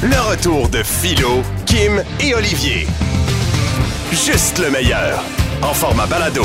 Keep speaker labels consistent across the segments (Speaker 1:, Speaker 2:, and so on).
Speaker 1: Le retour de Philo, Kim et Olivier. Juste le meilleur. En format balado.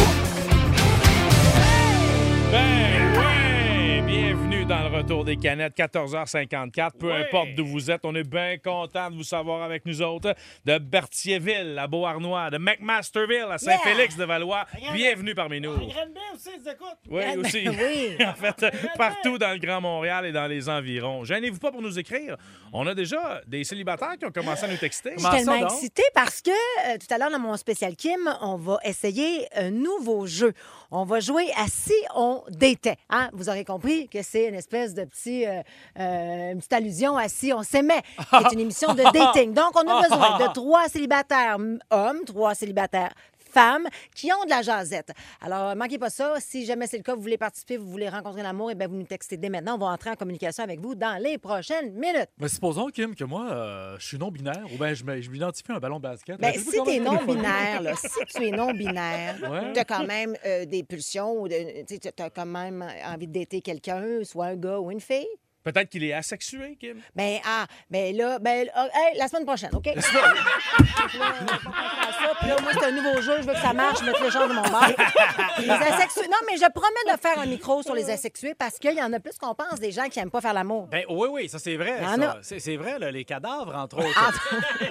Speaker 2: Retour des canettes, 14h54. Peu importe d'où vous êtes, on est bien content de vous savoir avec nous autres. De Berthierville à Beauharnois, de McMasterville à Saint-Félix de Valois. Bienvenue parmi nous.
Speaker 3: aussi, ils écoutent.
Speaker 2: Oui, aussi.
Speaker 4: oui.
Speaker 2: en fait, partout dans le Grand Montréal et dans les environs. Gênez-vous pas pour nous écrire. On a déjà des célibataires qui ont commencé à nous texter.
Speaker 4: Je suis tellement excitée parce que euh, tout à l'heure, dans mon spécial Kim, on va essayer un nouveau jeu. On va jouer à si on datait. Hein? Vous aurez compris que c'est une espèce de petit, euh, euh, une petite allusion à si on s'aimait. C'est une émission de dating. Donc, on a besoin de trois célibataires hommes, trois célibataires femmes qui ont de la jasette. Alors, manquez pas ça. Si jamais c'est le cas, vous voulez participer, vous voulez rencontrer l'amour, et bien vous nous textez dès maintenant. On va entrer en communication avec vous dans les prochaines minutes.
Speaker 3: Mais supposons, Kim, que moi, euh, je suis non-binaire ou bien je m'identifie à un ballon de basket.
Speaker 4: Ben,
Speaker 3: Rappelez-vous
Speaker 4: si
Speaker 3: on fait?
Speaker 4: non-binaire, si tu es non-binaire,
Speaker 3: Ouais.
Speaker 4: t'as quand même euh, des pulsions, ou tu t'as quand même envie de dater quelqu'un, soit un gars ou une fille?
Speaker 2: Peut-être qu'il est asexué, Kim.
Speaker 4: Ben, ah, ben là, ben, ah, hey, la semaine prochaine, OK? Là, on va faire ça, puis là, moi, c'est un nouveau jeu, je veux que ça marche, je me télécharge de mon bar. Les asexués, non, mais je promets de faire un micro sur les asexués parce qu'il y en a plus qu'on pense des gens qui aiment pas faire l'amour.
Speaker 3: Ben oui, oui, ça c'est vrai.
Speaker 4: Il y en
Speaker 3: ça.
Speaker 4: a.
Speaker 3: C'est c'est vrai, là, les cadavres, entre autres.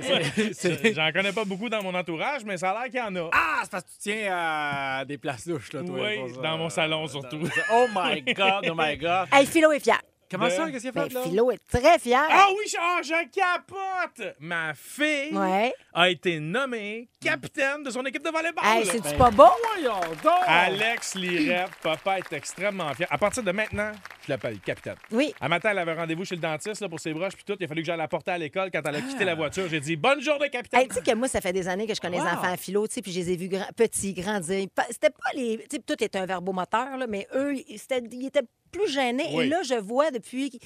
Speaker 3: C'est- c'est-
Speaker 2: J'en connais pas beaucoup dans mon entourage, mais ça a l'air qu'il y en a.
Speaker 3: Ah, c'est parce que tu tiens à des places douches, là, toi.
Speaker 2: Oui,
Speaker 3: pour ça.
Speaker 2: dans mon salon, surtout.
Speaker 3: Oh my God, oh my God.
Speaker 4: Hey, Philo est fier.
Speaker 3: Comment
Speaker 2: De-
Speaker 3: ça, qu'est-ce qu'il a
Speaker 4: Ben,
Speaker 3: fait, là?
Speaker 4: Philo est très fier.
Speaker 2: Ah oui, je, ah, je capote! Ma fille
Speaker 4: Ouais.
Speaker 2: a été nommée capitaine de son équipe de volleyball.
Speaker 4: Hey, c'est-tu
Speaker 3: Ben,
Speaker 4: pas beau?
Speaker 3: Voyons donc!
Speaker 2: Alex Lirette, papa est extrêmement fier. À partir de maintenant, je l'appelle capitaine.
Speaker 4: Oui.
Speaker 2: Un matin, elle avait rendez-vous chez le dentiste là, pour ses broches puis tout. Il a fallu que j'aille la porter à l'école quand elle a quitté la voiture. J'ai dit bonne journée, capitaine.
Speaker 4: Hey, tu sais que moi, ça fait des années que je connais les
Speaker 3: Wow.
Speaker 4: enfants à philo, tu sais, puis je les ai vus grands- petits, grandir. Pa- C'était pas les. Tu sais, tout est un verbomoteur, là, mais eux, ils c'était- ils étaient plus gênés.
Speaker 2: Oui.
Speaker 4: Et là, je vois depuis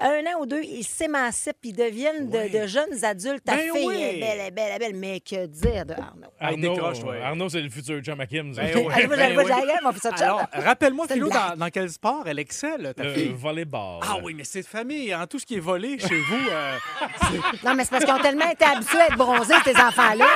Speaker 4: un an ou deux, ils s'émancipent, ils deviennent de-
Speaker 3: Oui.
Speaker 4: de, jeunes adultes. Ta
Speaker 3: Ben
Speaker 4: fille
Speaker 3: oui.
Speaker 4: est belle, elle est belle, elle est belle. Mais que dire de Arnaud?
Speaker 2: Arnaud,
Speaker 3: décroche, toi.
Speaker 2: Arnaud, c'est le futur John McKim.
Speaker 3: Ben ben
Speaker 4: j'avais pas
Speaker 3: oui.
Speaker 4: de la gueule, mon fils de chat.
Speaker 3: Alors, rappelle-moi, Philo, dans, dans quel sport elle excelle, ta fille?
Speaker 2: volleyball.
Speaker 3: Ah oui, mais c'est de famille. En tout ce qui est volé chez vous, euh,
Speaker 4: Non, mais c'est parce qu'ils ont tellement été habitués à être bronzés, ces enfants-là.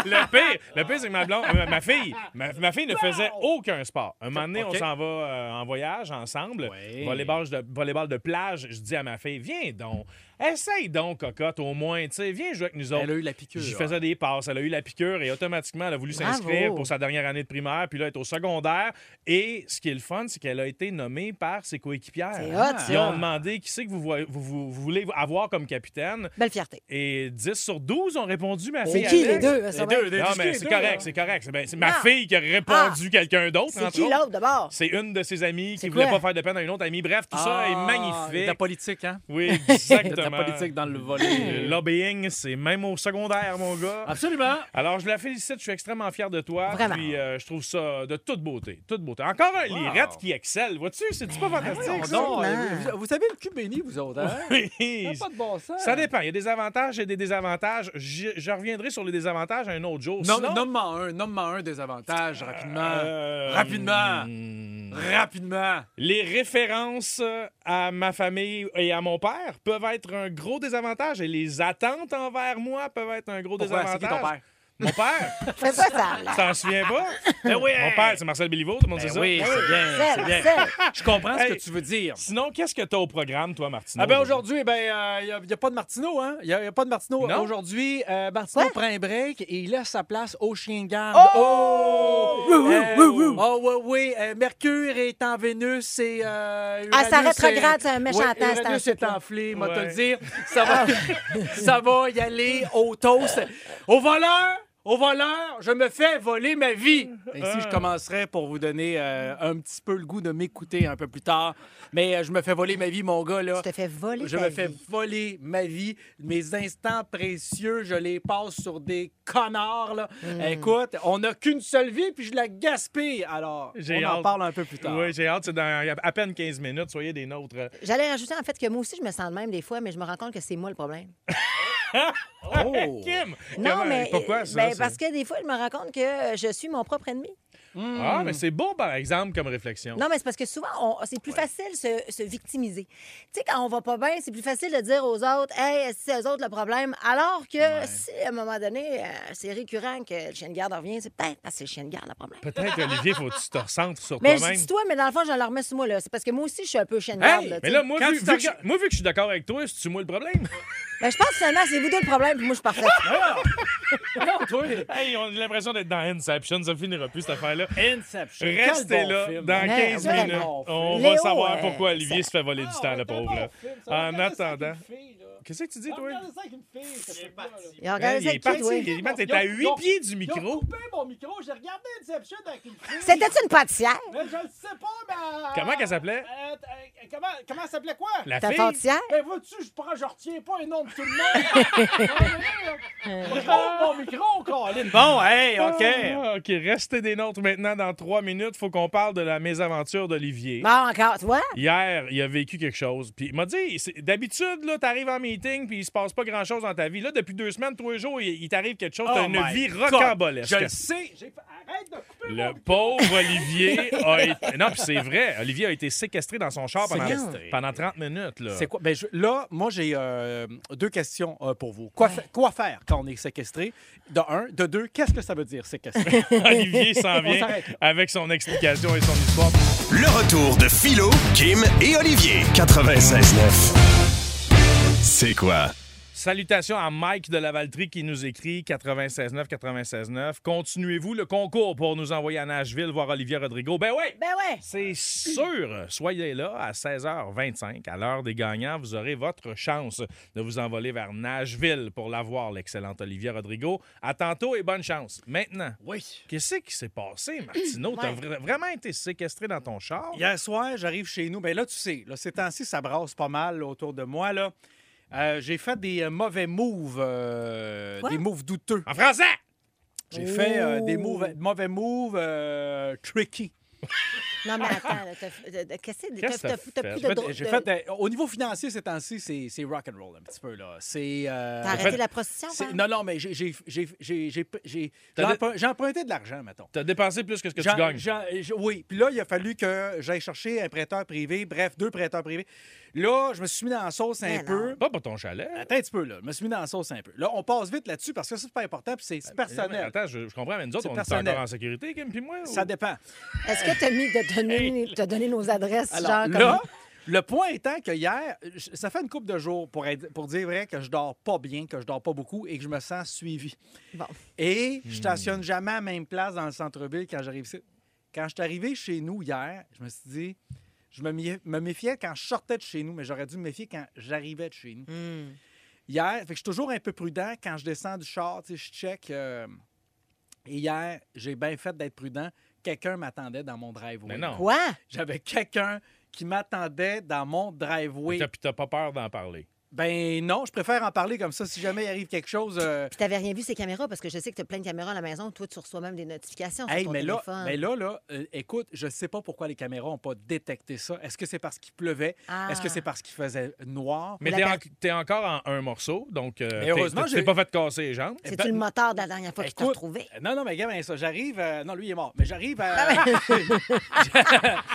Speaker 2: Le pire, le pire, c'est que ma blonde, euh, ma fille, ma, ma fille ne faisait aucun sport. Un moment donné, on s'en va euh, en voyage ensemble. Volleyball de, volleyball de plage. Je dis à ma fille, viens donc. Essaye donc, cocotte, au moins. Tu sais, viens jouer avec nous autres.
Speaker 3: elle a eu la piqûre.
Speaker 2: Je faisais des passes, elle a eu la piqûre et automatiquement, elle a voulu s'inscrire pour sa dernière année de primaire, puis là, elle est au secondaire. Et ce qui est le fun, c'est qu'elle a été nommée par ses coéquipières.
Speaker 4: C'est hot,
Speaker 2: Ils ont demandé qui c'est que vous, voulez avoir comme capitaine?
Speaker 4: Belle fierté.
Speaker 2: Et 10 sur 12 ont répondu ma
Speaker 4: C'est
Speaker 2: fille.
Speaker 4: qui, les deux?
Speaker 3: Les deux, les
Speaker 2: Non, mais c'est correct, c'est correct. C'est, ben, c'est ma
Speaker 4: Non.
Speaker 2: fille qui a répondu quelqu'un d'autre.
Speaker 4: C'est qui l'autre, d'abord?
Speaker 2: C'est une de ses amies qui
Speaker 4: C'est
Speaker 2: voulait pas faire de peine à une autre amie. Bref, tout ça
Speaker 3: Ah,
Speaker 2: est
Speaker 3: De
Speaker 2: magnifique.
Speaker 3: la politique, hein?
Speaker 2: Oui,
Speaker 3: De la politique dans le
Speaker 2: Le
Speaker 3: volet.
Speaker 2: lobbying, c'est même au secondaire, mon gars.
Speaker 3: Absolument.
Speaker 2: Alors, je la félicite, je suis extrêmement fier de toi.
Speaker 4: Vraiment.
Speaker 2: Puis, euh, je trouve ça de toute beauté. Toute beauté. Encore un
Speaker 3: Wow.
Speaker 2: lirette qui excelle. Vois-tu, c'est-tu pas fantastique, ça?
Speaker 3: donc,
Speaker 4: Absolument.
Speaker 3: euh, vous, vous savez le cul béni, vous autres, hein?
Speaker 2: Oui.
Speaker 3: Ça pas de bon sens.
Speaker 2: Ça dépend. Il y a des avantages et des désavantages. Je, je reviendrai sur les désavantages un autre jour. Sinon-
Speaker 3: Nomme-moi un, nomme-moi un des avantages, rapidement.
Speaker 2: Euh,
Speaker 3: Rapidement.
Speaker 2: hmm,
Speaker 3: Rapidement.
Speaker 2: Les références euh, à ma famille et à mon père peuvent être un gros désavantage et les attentes envers moi peuvent être un gros
Speaker 3: Pourquoi?
Speaker 2: Désavantage. Mon père?
Speaker 4: Fais pas ça, là.
Speaker 2: T'en souviens pas?
Speaker 3: Ben oui.
Speaker 2: Mon père, c'est Marcel Béliveau, tout le monde
Speaker 3: Ben
Speaker 2: sait ça.
Speaker 3: oui, c'est bien,
Speaker 4: Marcel,
Speaker 3: c'est bien.
Speaker 4: Marcel.
Speaker 3: Je comprends ce que tu veux dire.
Speaker 2: Sinon, qu'est-ce que t'as au programme, toi, Martino?
Speaker 3: Ah ben aujourd'hui, ben il n'y a, pas de Martineau, hein? Il n'y a, pas de Martineau.
Speaker 2: Non?
Speaker 3: Aujourd'hui, euh, Martineau prend un break et il laisse sa place au chien de garde.
Speaker 4: Oh!
Speaker 3: Euh,
Speaker 4: Wou, wou, wou.
Speaker 3: oh, oui, oui. euh, Mercure est en Vénus et euh,
Speaker 4: Ah, ça rétrograde,
Speaker 3: est-
Speaker 4: c'est un méchant
Speaker 3: Oui,
Speaker 4: temps,
Speaker 3: Uranus est enflé, moi te
Speaker 2: Ouais.
Speaker 3: le dire. Ça va, ça va y aller au toast. Au voleur! Au voleur, je me fais voler ma vie. Ici, je commencerai pour vous donner euh, un petit peu le goût de m'écouter un peu plus tard. Mais euh, je me fais voler ma vie, mon gars, là.
Speaker 4: Tu te fais voler
Speaker 3: Je
Speaker 4: ta
Speaker 3: me fais
Speaker 4: vie.
Speaker 3: voler ma vie. Mes instants précieux, je les passe sur des connards. Là.
Speaker 4: Hmm.
Speaker 3: Écoute, on n'a qu'une seule vie, puis je la gaspille. Alors,
Speaker 2: J'ai
Speaker 3: on en
Speaker 2: hâte.
Speaker 3: parle un peu plus tard.
Speaker 2: Oui, j'ai hâte. C'est dans il y a à peine 15 minutes. Soyez des nôtres.
Speaker 4: J'allais rajouter en fait que moi aussi, je me sens de même des fois, mais je me rends compte que c'est moi le problème.
Speaker 3: Oh!
Speaker 2: Kim!
Speaker 4: Non,
Speaker 2: comment-
Speaker 4: mais
Speaker 2: Pourquoi ça?
Speaker 4: ben, parce que des fois, je me rends compte que je suis mon propre ennemi.
Speaker 2: Ah, mais c'est beau, par exemple, comme réflexion.
Speaker 4: Non, mais c'est parce que souvent, on- c'est plus facile de se, se victimiser. Tu sais, quand on va pas bien, c'est plus facile de dire aux autres, hey, c'est eux autres le problème. Alors que si, à un moment donné, euh, c'est récurrent que le chien de garde revient, c'est peut-être parce que c'est le chien de garde le problème.
Speaker 2: Peut-être, Olivier, faut que tu te recentres sur
Speaker 4: Mais je
Speaker 2: toi-même.
Speaker 4: dis toi, mais dans le fond, je le remets sur moi, là. C'est parce que moi aussi, je suis un peu chien de
Speaker 3: Hey,
Speaker 4: garde. là,
Speaker 2: Mais là, moi, vu, que je, moi, vu que je suis d'accord avec toi, c'est-tu moi le problème?
Speaker 4: Ben, je pense que finalement, c'est vous deux le problème, puis moi, je suis parfaite.
Speaker 3: Non, toi,
Speaker 2: hey, on a l'impression d'être dans Inception, ça finira plus cette affaire-là.
Speaker 3: Inception.
Speaker 2: Restez
Speaker 3: bon
Speaker 2: là,
Speaker 3: film.
Speaker 2: dans
Speaker 4: Ouais,
Speaker 2: 15
Speaker 4: ouais,
Speaker 2: minutes,
Speaker 3: bon
Speaker 2: on va savoir
Speaker 4: euh,
Speaker 2: pourquoi Olivier
Speaker 4: ça-
Speaker 2: se fait voler du
Speaker 3: Ah,
Speaker 2: temps, le pauvre.
Speaker 3: bon
Speaker 2: là.
Speaker 3: film, ça.
Speaker 2: En attendant. Qu'est-ce que tu dis, toi?
Speaker 3: Regardez ça avec une fille, ça fait quoi, là?
Speaker 4: Il regardé
Speaker 2: Hey,
Speaker 4: ça
Speaker 2: il est parti.
Speaker 4: toi?
Speaker 2: Il est t'es à
Speaker 3: Ils ont-
Speaker 2: 8
Speaker 3: ils ont-
Speaker 2: pieds du micro.
Speaker 3: coupé mon micro. J'ai regardé Inception avec une fille.
Speaker 4: C'était-tu une pâtissière?
Speaker 3: Mais je le sais pas, mais...
Speaker 2: Comment qu'elle s'appelait?
Speaker 3: Euh, euh, comment, comment elle s'appelait quoi?
Speaker 2: La fille?
Speaker 4: pâtissière?
Speaker 3: Ben, vois-tu, je prends, je retiens pas un nom de tout le monde. Mon micro, Colin. Bon, hey, OK.
Speaker 2: Ah, OK, restez des nôtres maintenant. Dans trois minutes, faut qu'on parle de la mésaventure d'Olivier.
Speaker 4: Bon, encore, tu vois?
Speaker 2: Hier, il a vécu quelque chose. Puis il m'a dit, d'habitude, là, t'arrives en meeting, puis il se passe pas grand-chose dans ta vie. Là, depuis deux semaines, trois jours, il, il t'arrive quelque chose. T'as
Speaker 3: Oh
Speaker 2: une vie
Speaker 3: God.
Speaker 2: rocambolesque.
Speaker 3: Je le sais. J'ai fait- Arrête de couper mon
Speaker 2: Le
Speaker 3: micro.
Speaker 2: pauvre Olivier a été... Non, puis c'est vrai. Olivier a été séquestré dans son char pendant, pendant 30 minutes. Là.
Speaker 3: C'est quoi? Ben, je- là, moi, j'ai euh, deux questions euh, pour vous. Quoi, fa- quoi faire quand on est séquestré? De un. De deux, qu'est-ce que ça veut dire, séquestré?
Speaker 2: Olivier s'en vient avec son explication et son histoire.
Speaker 1: Le retour de Philo, Kim et Olivier. 96.9. C'est quoi?
Speaker 2: Salutations à Mike de Lavaltrie qui nous écrit 969 969. Continuez-vous le concours pour nous envoyer à Nashville voir Olivier Rodrigo? Ben oui!
Speaker 4: Ben ouais.
Speaker 2: C'est sûr. Soyez là à 16h25. À l'heure des gagnants, vous aurez votre chance de vous envoler vers Nashville pour l'avoir, l'excellent Olivier Rodrigo. À tantôt et bonne chance. Maintenant,
Speaker 3: Oui.
Speaker 2: qu'est-ce qui s'est passé, Martino? T'as vra- vraiment été séquestré dans ton char?
Speaker 3: Hier soir, j'arrive chez nous. Ben là, tu sais, là, ces temps-ci, ça brasse pas mal là, autour de moi. Là. Euh, j'ai fait des euh, mauvais moves, euh, des moves douteux.
Speaker 2: En français!
Speaker 3: J'ai fait euh, des
Speaker 4: Oh.
Speaker 3: moves, mauvais moves euh, tricky.
Speaker 4: Non, mais attends, qu'est-ce que
Speaker 2: Qu'est-ce que
Speaker 4: t'as- plus
Speaker 3: J'ai
Speaker 4: de
Speaker 3: fait-
Speaker 4: de-
Speaker 3: fait, euh, au niveau financier, ces temps-ci, c'est, c'est rock and roll un petit peu. là. C'est, euh,
Speaker 4: T'as arrêté
Speaker 2: fait-
Speaker 4: la prostitution,
Speaker 3: non, non, mais j'ai, j'ai, emprunté, de l'argent, mettons.
Speaker 2: T'as dépensé plus que ce que tu gagnes.
Speaker 3: oui, puis là, il a fallu que j'aille chercher un prêteur privé, bref, deux prêteurs privés. Là, je me suis mis dans la sauce un
Speaker 4: Mais
Speaker 3: peu.
Speaker 2: Pas pour ton chalet.
Speaker 3: Attends un petit peu, là. Je me suis mis dans la sauce un peu. Là, on passe vite là-dessus parce que ça, c'est pas important, puis c'est c'est personnel.
Speaker 2: Attends, je, je comprends, mais nous autres,
Speaker 3: C'est
Speaker 2: on est
Speaker 3: personnel.
Speaker 2: encore en sécurité, Kim, puis moi? ou-
Speaker 3: Ça dépend.
Speaker 4: Est-ce que t'as mis de donner, t'as donné nos adresses,
Speaker 3: Alors,
Speaker 4: genre comme...
Speaker 3: là, le point étant que hier, je- ça fait une couple de jours pour, être- pour dire vrai que je dors pas bien, que je dors pas beaucoup et que je me sens suivi.
Speaker 4: Bon.
Speaker 3: Et je stationne jamais à la même place dans le centre-ville quand j'arrive ici. Quand je suis arrivé chez nous hier, je me suis dit, je me, méfiais quand je sortais de chez nous, mais j'aurais dû me méfier quand j'arrivais de chez nous.
Speaker 4: Hmm.
Speaker 3: Hier, fait que je suis toujours un peu prudent quand je descends du char, tu sais, je check. euh, et hier, j'ai bien fait d'être prudent. Quelqu'un m'attendait dans mon driveway.
Speaker 2: Mais non.
Speaker 4: Quoi?
Speaker 3: J'avais quelqu'un qui m'attendait dans mon driveway.
Speaker 2: T'as- Puis t'as pas peur d'en parler.
Speaker 3: Ben non, je préfère en parler comme ça. Si jamais il arrive quelque chose. euh,
Speaker 4: Puis t'avais rien vu ces caméras parce que je sais que t'as plein de caméras à la maison. Toi, tu reçois même des notifications sur ton
Speaker 3: mais là,
Speaker 4: téléphone.
Speaker 3: mais là, là euh, écoute, je sais pas pourquoi les caméras n'ont pas détecté ça. Est-ce que c'est parce qu'il pleuvait?
Speaker 4: Ah.
Speaker 3: Est-ce que c'est parce qu'il faisait noir?
Speaker 2: Mais t'es,
Speaker 4: per-
Speaker 2: en- t'es encore en un morceau, donc euh,
Speaker 3: Mais heureusement,
Speaker 2: t'es, pas fait casser les jambes.
Speaker 3: Ben-
Speaker 4: le moteur de la dernière fois t'a
Speaker 3: Écoute,
Speaker 4: retrouvé?
Speaker 3: Non, non, mais gamin, ça, j'arrive. euh, non, lui, il est mort. Mais j'arrive à.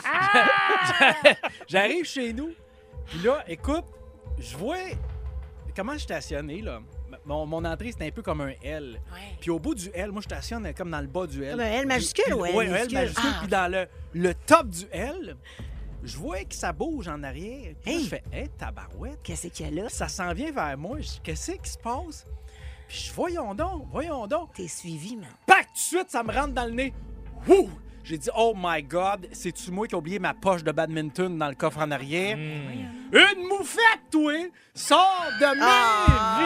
Speaker 3: j'arrive chez nous. Puis là, écoute, je vois comment je stationné, là. Mon, mon entrée, c'était un peu comme un L. Puis au bout du L, moi, je stationne comme dans le bas du L.
Speaker 4: Comme un L majuscule ou L
Speaker 3: ouais, un L majuscule.
Speaker 4: Ah.
Speaker 3: Puis dans le, le top du L, je vois que ça bouge en arrière. Puis là,
Speaker 4: Hey.
Speaker 3: je fais, hé, tabarouette.
Speaker 4: Qu'est-ce qu'il y a là?
Speaker 3: Ça s'en vient vers moi. Qu'est-ce qui se passe? Puis je voyons donc, voyons donc.
Speaker 4: T'es suivi, man.
Speaker 3: Pac, tout de suite, ça me rentre dans le nez. Ouh! J'ai dit, oh my God, c'est-tu moi qui ai oublié ma poche de badminton dans le coffre en arrière?
Speaker 2: Hmm.
Speaker 3: Une moufette, toi! Sors de mes
Speaker 4: Ah!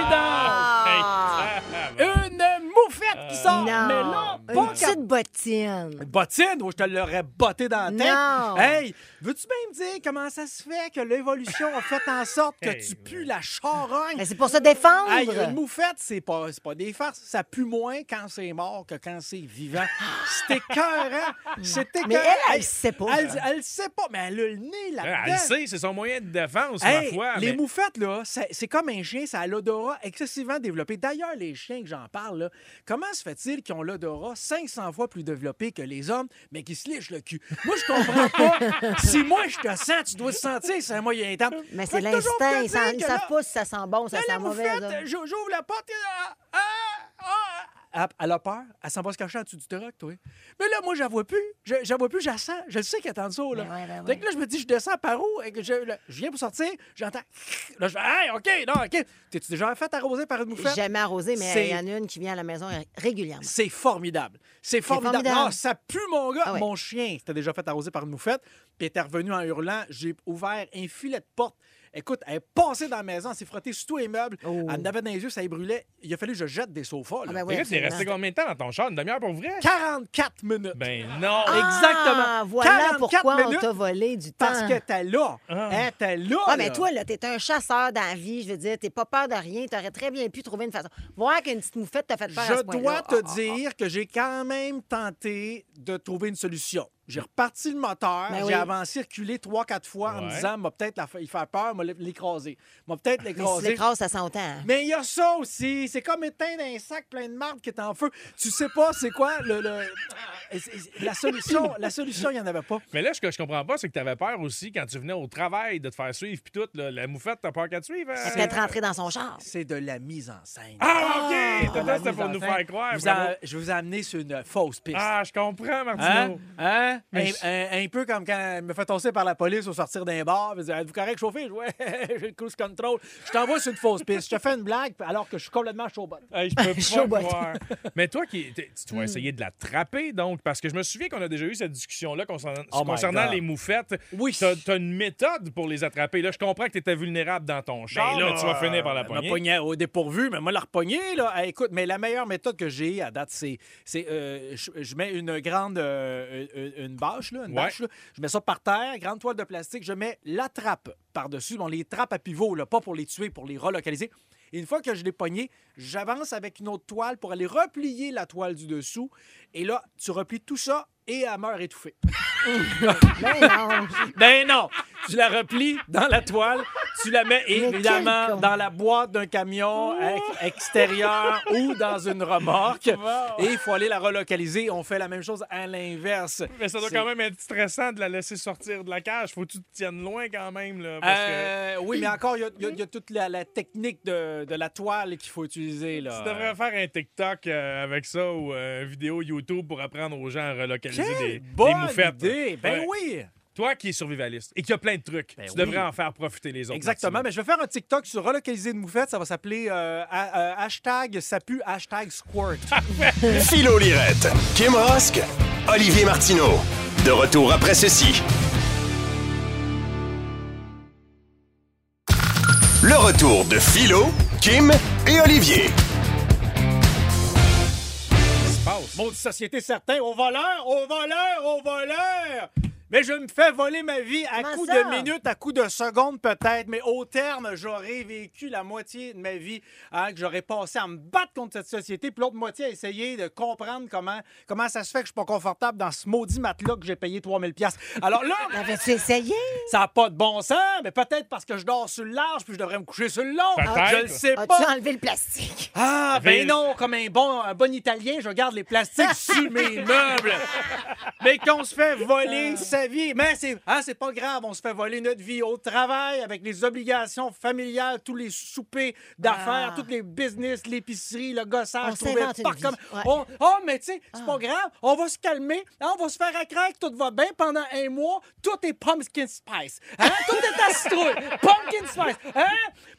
Speaker 3: vidanges! Une moufette qui sort!
Speaker 4: Non.
Speaker 3: Mais là,
Speaker 4: Une
Speaker 3: pas
Speaker 4: petite bottine.
Speaker 3: Une bottine je te l'aurais botté dans la tête.
Speaker 4: Non.
Speaker 3: Hey, veux-tu bien me dire comment ça se fait que l'évolution a fait en sorte que
Speaker 2: Hey,
Speaker 3: tu pues la charogne?
Speaker 4: Mais c'est pour se défendre.
Speaker 3: Hey, une moufette, c'est pas, c'est pas des farces. Ça pue moins quand c'est mort que quand c'est vivant. C'est écœurant. C'est écœurant.
Speaker 4: Mais elle, elle sait pas.
Speaker 3: Elle, elle sait pas, mais elle a le nez là-dedans.
Speaker 2: Elle le sait, c'est son moyen de défense,
Speaker 3: Hey,
Speaker 2: ma foi.
Speaker 3: les
Speaker 2: mais-
Speaker 3: moufettes, là, c'est c'est comme un chien, ça a l'odorat excessivement développé. D'ailleurs, les chiens que j'en parle, là, comment se fait semble-t-il qui ont l'odorat 500 fois plus développé que les hommes, mais qui se lichent le cul? Moi, je comprends pas. si moi, je te sens, tu dois te sentir, c'est un moyen temps.
Speaker 4: Mais c'est l'instinct. Ils savent pas si ça sent bon, ça sent mauvais.
Speaker 3: j'ouvre la porte. et là, ah, ah, ah. Elle a peur. Elle s'en va se cacher en dessous du truck, toi. Mais là, moi, je la vois plus. Je la vois plus, je la sens. Je le sais qu'elle est en dessous, là.
Speaker 4: Ben ouais, ben
Speaker 3: que là, je me dis, je descends par où? Et que je, là, je viens pour sortir, j'entends. Là, je fais, hey, OK, non, OK. T'es-tu déjà fait arroser par une moufette?
Speaker 4: Jamais arrosé, mais
Speaker 3: C'est-
Speaker 4: il y en a une qui vient à la maison régulièrement.
Speaker 3: C'est formidable. C'est formidable.
Speaker 4: formidable.
Speaker 3: Ah, ça pue, mon gars.
Speaker 4: Ah ouais.
Speaker 3: Mon chien s'était déjà fait arroser par une moufette, puis était revenu en hurlant. J'ai ouvert un filet de porte. Écoute, elle est passée dans la maison, elle s'est frottée sur tous les meubles.
Speaker 4: Oh.
Speaker 3: Elle avait dans les yeux, ça y brûlait. Il a fallu que je jette des sofas. là.
Speaker 4: Ah, ben
Speaker 2: là, t'es resté combien de temps dans ton char? Une demi-heure pour vrai?
Speaker 3: 44 minutes.
Speaker 2: Ben non!
Speaker 4: Ah,
Speaker 3: Exactement.
Speaker 4: Voilà
Speaker 3: 44
Speaker 4: pourquoi on
Speaker 3: minutes
Speaker 4: t'a volé du temps.
Speaker 3: Parce que t'es là.
Speaker 2: Ah.
Speaker 3: Hein, t'es là.
Speaker 4: Ah, mais
Speaker 3: là.
Speaker 4: toi, là, t'es un chasseur dans la vie. Je veux dire, t'es pas peur de rien. T'aurais très bien pu trouver une façon. Voir qu'une petite moufette t'a fait peur à
Speaker 3: Je
Speaker 4: ce
Speaker 3: dois te
Speaker 4: Ah, ah, ah.
Speaker 3: dire que j'ai quand même tenté de trouver une solution. J'ai reparti le moteur,
Speaker 4: Ben
Speaker 3: j'ai
Speaker 4: oui.
Speaker 3: avancé circulé trois, quatre fois en me disant, m'a peut-être il faire peur, m'a l'écraser. M'a peut-être
Speaker 4: Mais si
Speaker 3: l'écraser.
Speaker 4: l'écrase, ça s'entend. hein.
Speaker 3: Mais il y a ça aussi. C'est comme éteindre un sac plein de marde qui est en feu. Tu sais pas c'est quoi le, le- la solution. La solution, il n'y en avait pas.
Speaker 2: Mais là, ce que je comprends pas, c'est que t'avais peur aussi quand tu venais au travail de te faire suivre puis tout. là, la moufette, t'as peur qu'elle te suive?
Speaker 4: Elle
Speaker 2: euh?
Speaker 4: peut-être rentrée dans son char.
Speaker 3: C'est de la mise en scène.
Speaker 2: Ah, OK! Dit c'était pour nous
Speaker 3: scène.
Speaker 2: faire croire.
Speaker 3: Je vous, ai, je vous ai amené sur une fausse piste.
Speaker 2: Ah, je comprends,
Speaker 3: Hein?
Speaker 2: Martino.
Speaker 3: Hein?
Speaker 2: Mais
Speaker 3: Un, un- un peu comme quand elle me fait tosser par la police au sortir d'un bar. Elle Êtes-vous correct, chauffé? Je ouais, j'ai le cruise control. Je t'envoie sur une fausse piste. Je te fais une blague alors que je suis complètement chaud bot.
Speaker 2: Hey, je peux pas croire. Mais toi, qui, tu
Speaker 3: Hmm.
Speaker 2: vas essayer de l'attraper, donc, parce que je me souviens qu'on a déjà eu cette discussion-là concernant,
Speaker 3: Oh
Speaker 2: concernant
Speaker 3: God.
Speaker 2: les moufettes.
Speaker 3: Oui.
Speaker 2: T'as as une méthode pour les attraper. Là, je comprends que tu étais vulnérable dans ton char,
Speaker 3: Ben
Speaker 2: mais tu vas finir par la
Speaker 3: m'a
Speaker 2: poignée.
Speaker 3: pogné au dépourvu, mais moi, la repogner, là. Écoute, mais la meilleure méthode que j'ai à date, c'est. euh, je, je mets une grande. euh, une, une bâche, là. Une
Speaker 2: Ouais.
Speaker 3: bâche, là. Je mets ça par terre, grande toile de plastique. Je mets la trappe par-dessus. Bon, les trappes à pivot, là, pas pour les tuer, pour les relocaliser. Et une fois que je l'ai pogné, j'avance avec une autre toile pour aller replier la toile du dessous. Et là, tu replies tout ça et elle meurt étouffée.
Speaker 4: Mais non.
Speaker 3: Ben non! Tu la replies dans la toile, tu la mets évidemment dans la boîte d'un camion ex- extérieur ou dans une remorque. Et il faut aller la relocaliser. On fait la même chose à l'inverse.
Speaker 2: Mais ça doit quand même être stressant de la laisser sortir de la cage. Faut que tu te tiennes loin quand même. Là, parce que
Speaker 3: Euh, Oui, mais encore, il y a- y, y toute la, la technique de, de la toile qu'il faut utiliser. Là.
Speaker 2: tu devrais faire un TikTok euh, avec ça ou euh, une vidéo YouTube pour apprendre aux gens à relocaliser
Speaker 3: Quelle
Speaker 2: des, des
Speaker 3: bonne
Speaker 2: moufettes.
Speaker 3: idée! Ben
Speaker 2: Ouais.
Speaker 3: oui!
Speaker 2: Toi qui es survivaliste et qui a plein de trucs,
Speaker 3: Ben
Speaker 2: tu
Speaker 3: oui.
Speaker 2: devrais en faire profiter les autres.
Speaker 3: Exactement. Mais je vais faire un TikTok sur relocaliser une moufette. Ça va s'appeler euh, euh, hashtag ça pue, hashtag squirt.
Speaker 1: Philo Lirette, Kim Rosk, Olivier Martineau. De retour après ceci. Le retour de Philo, Kim et Olivier.
Speaker 3: Maudite société certain, au voleur, au voleur, au voleur! Mais je me fais voler ma vie à
Speaker 4: Comment
Speaker 3: coup
Speaker 4: ça?
Speaker 3: de minutes, à coup de secondes peut-être, mais au terme, j'aurais vécu la moitié de ma vie hein, que j'aurais passé à me battre contre cette société, puis l'autre moitié à essayer de comprendre comment, comment ça se fait que je suis pas confortable dans ce maudit matelas que j'ai payé 3000 pièces. Alors là,
Speaker 4: Avais-tu essayé?
Speaker 3: ça n'a pas de bon sens, mais peut-être parce que je dors sur le large puis je devrais me coucher sur le long. Je le sais
Speaker 4: As-tu
Speaker 3: pas.
Speaker 4: enlevé le plastique?
Speaker 3: Ah,
Speaker 2: Mais-
Speaker 3: ben non, comme un bon, un bon Italien, je garde les plastiques sur mes meubles. Mais qu'on se fait voler sa vie. Mais c'est ah, c'est pas grave, on se fait voler notre vie au travail avec les obligations familiales, tous les soupers d'affaires,
Speaker 4: Ah.
Speaker 3: tous les business, l'épicerie, le gossage.
Speaker 4: On
Speaker 3: trouver par comme-
Speaker 4: Ouais.
Speaker 3: On- Oh, mais tu sais, c'est pas grave, on va se calmer, hein, on va se faire accraire que tout va bien pendant un mois. Tout est pumpkin spice. Hein? Tout est à citrouille. Pumpkin spice. Hein?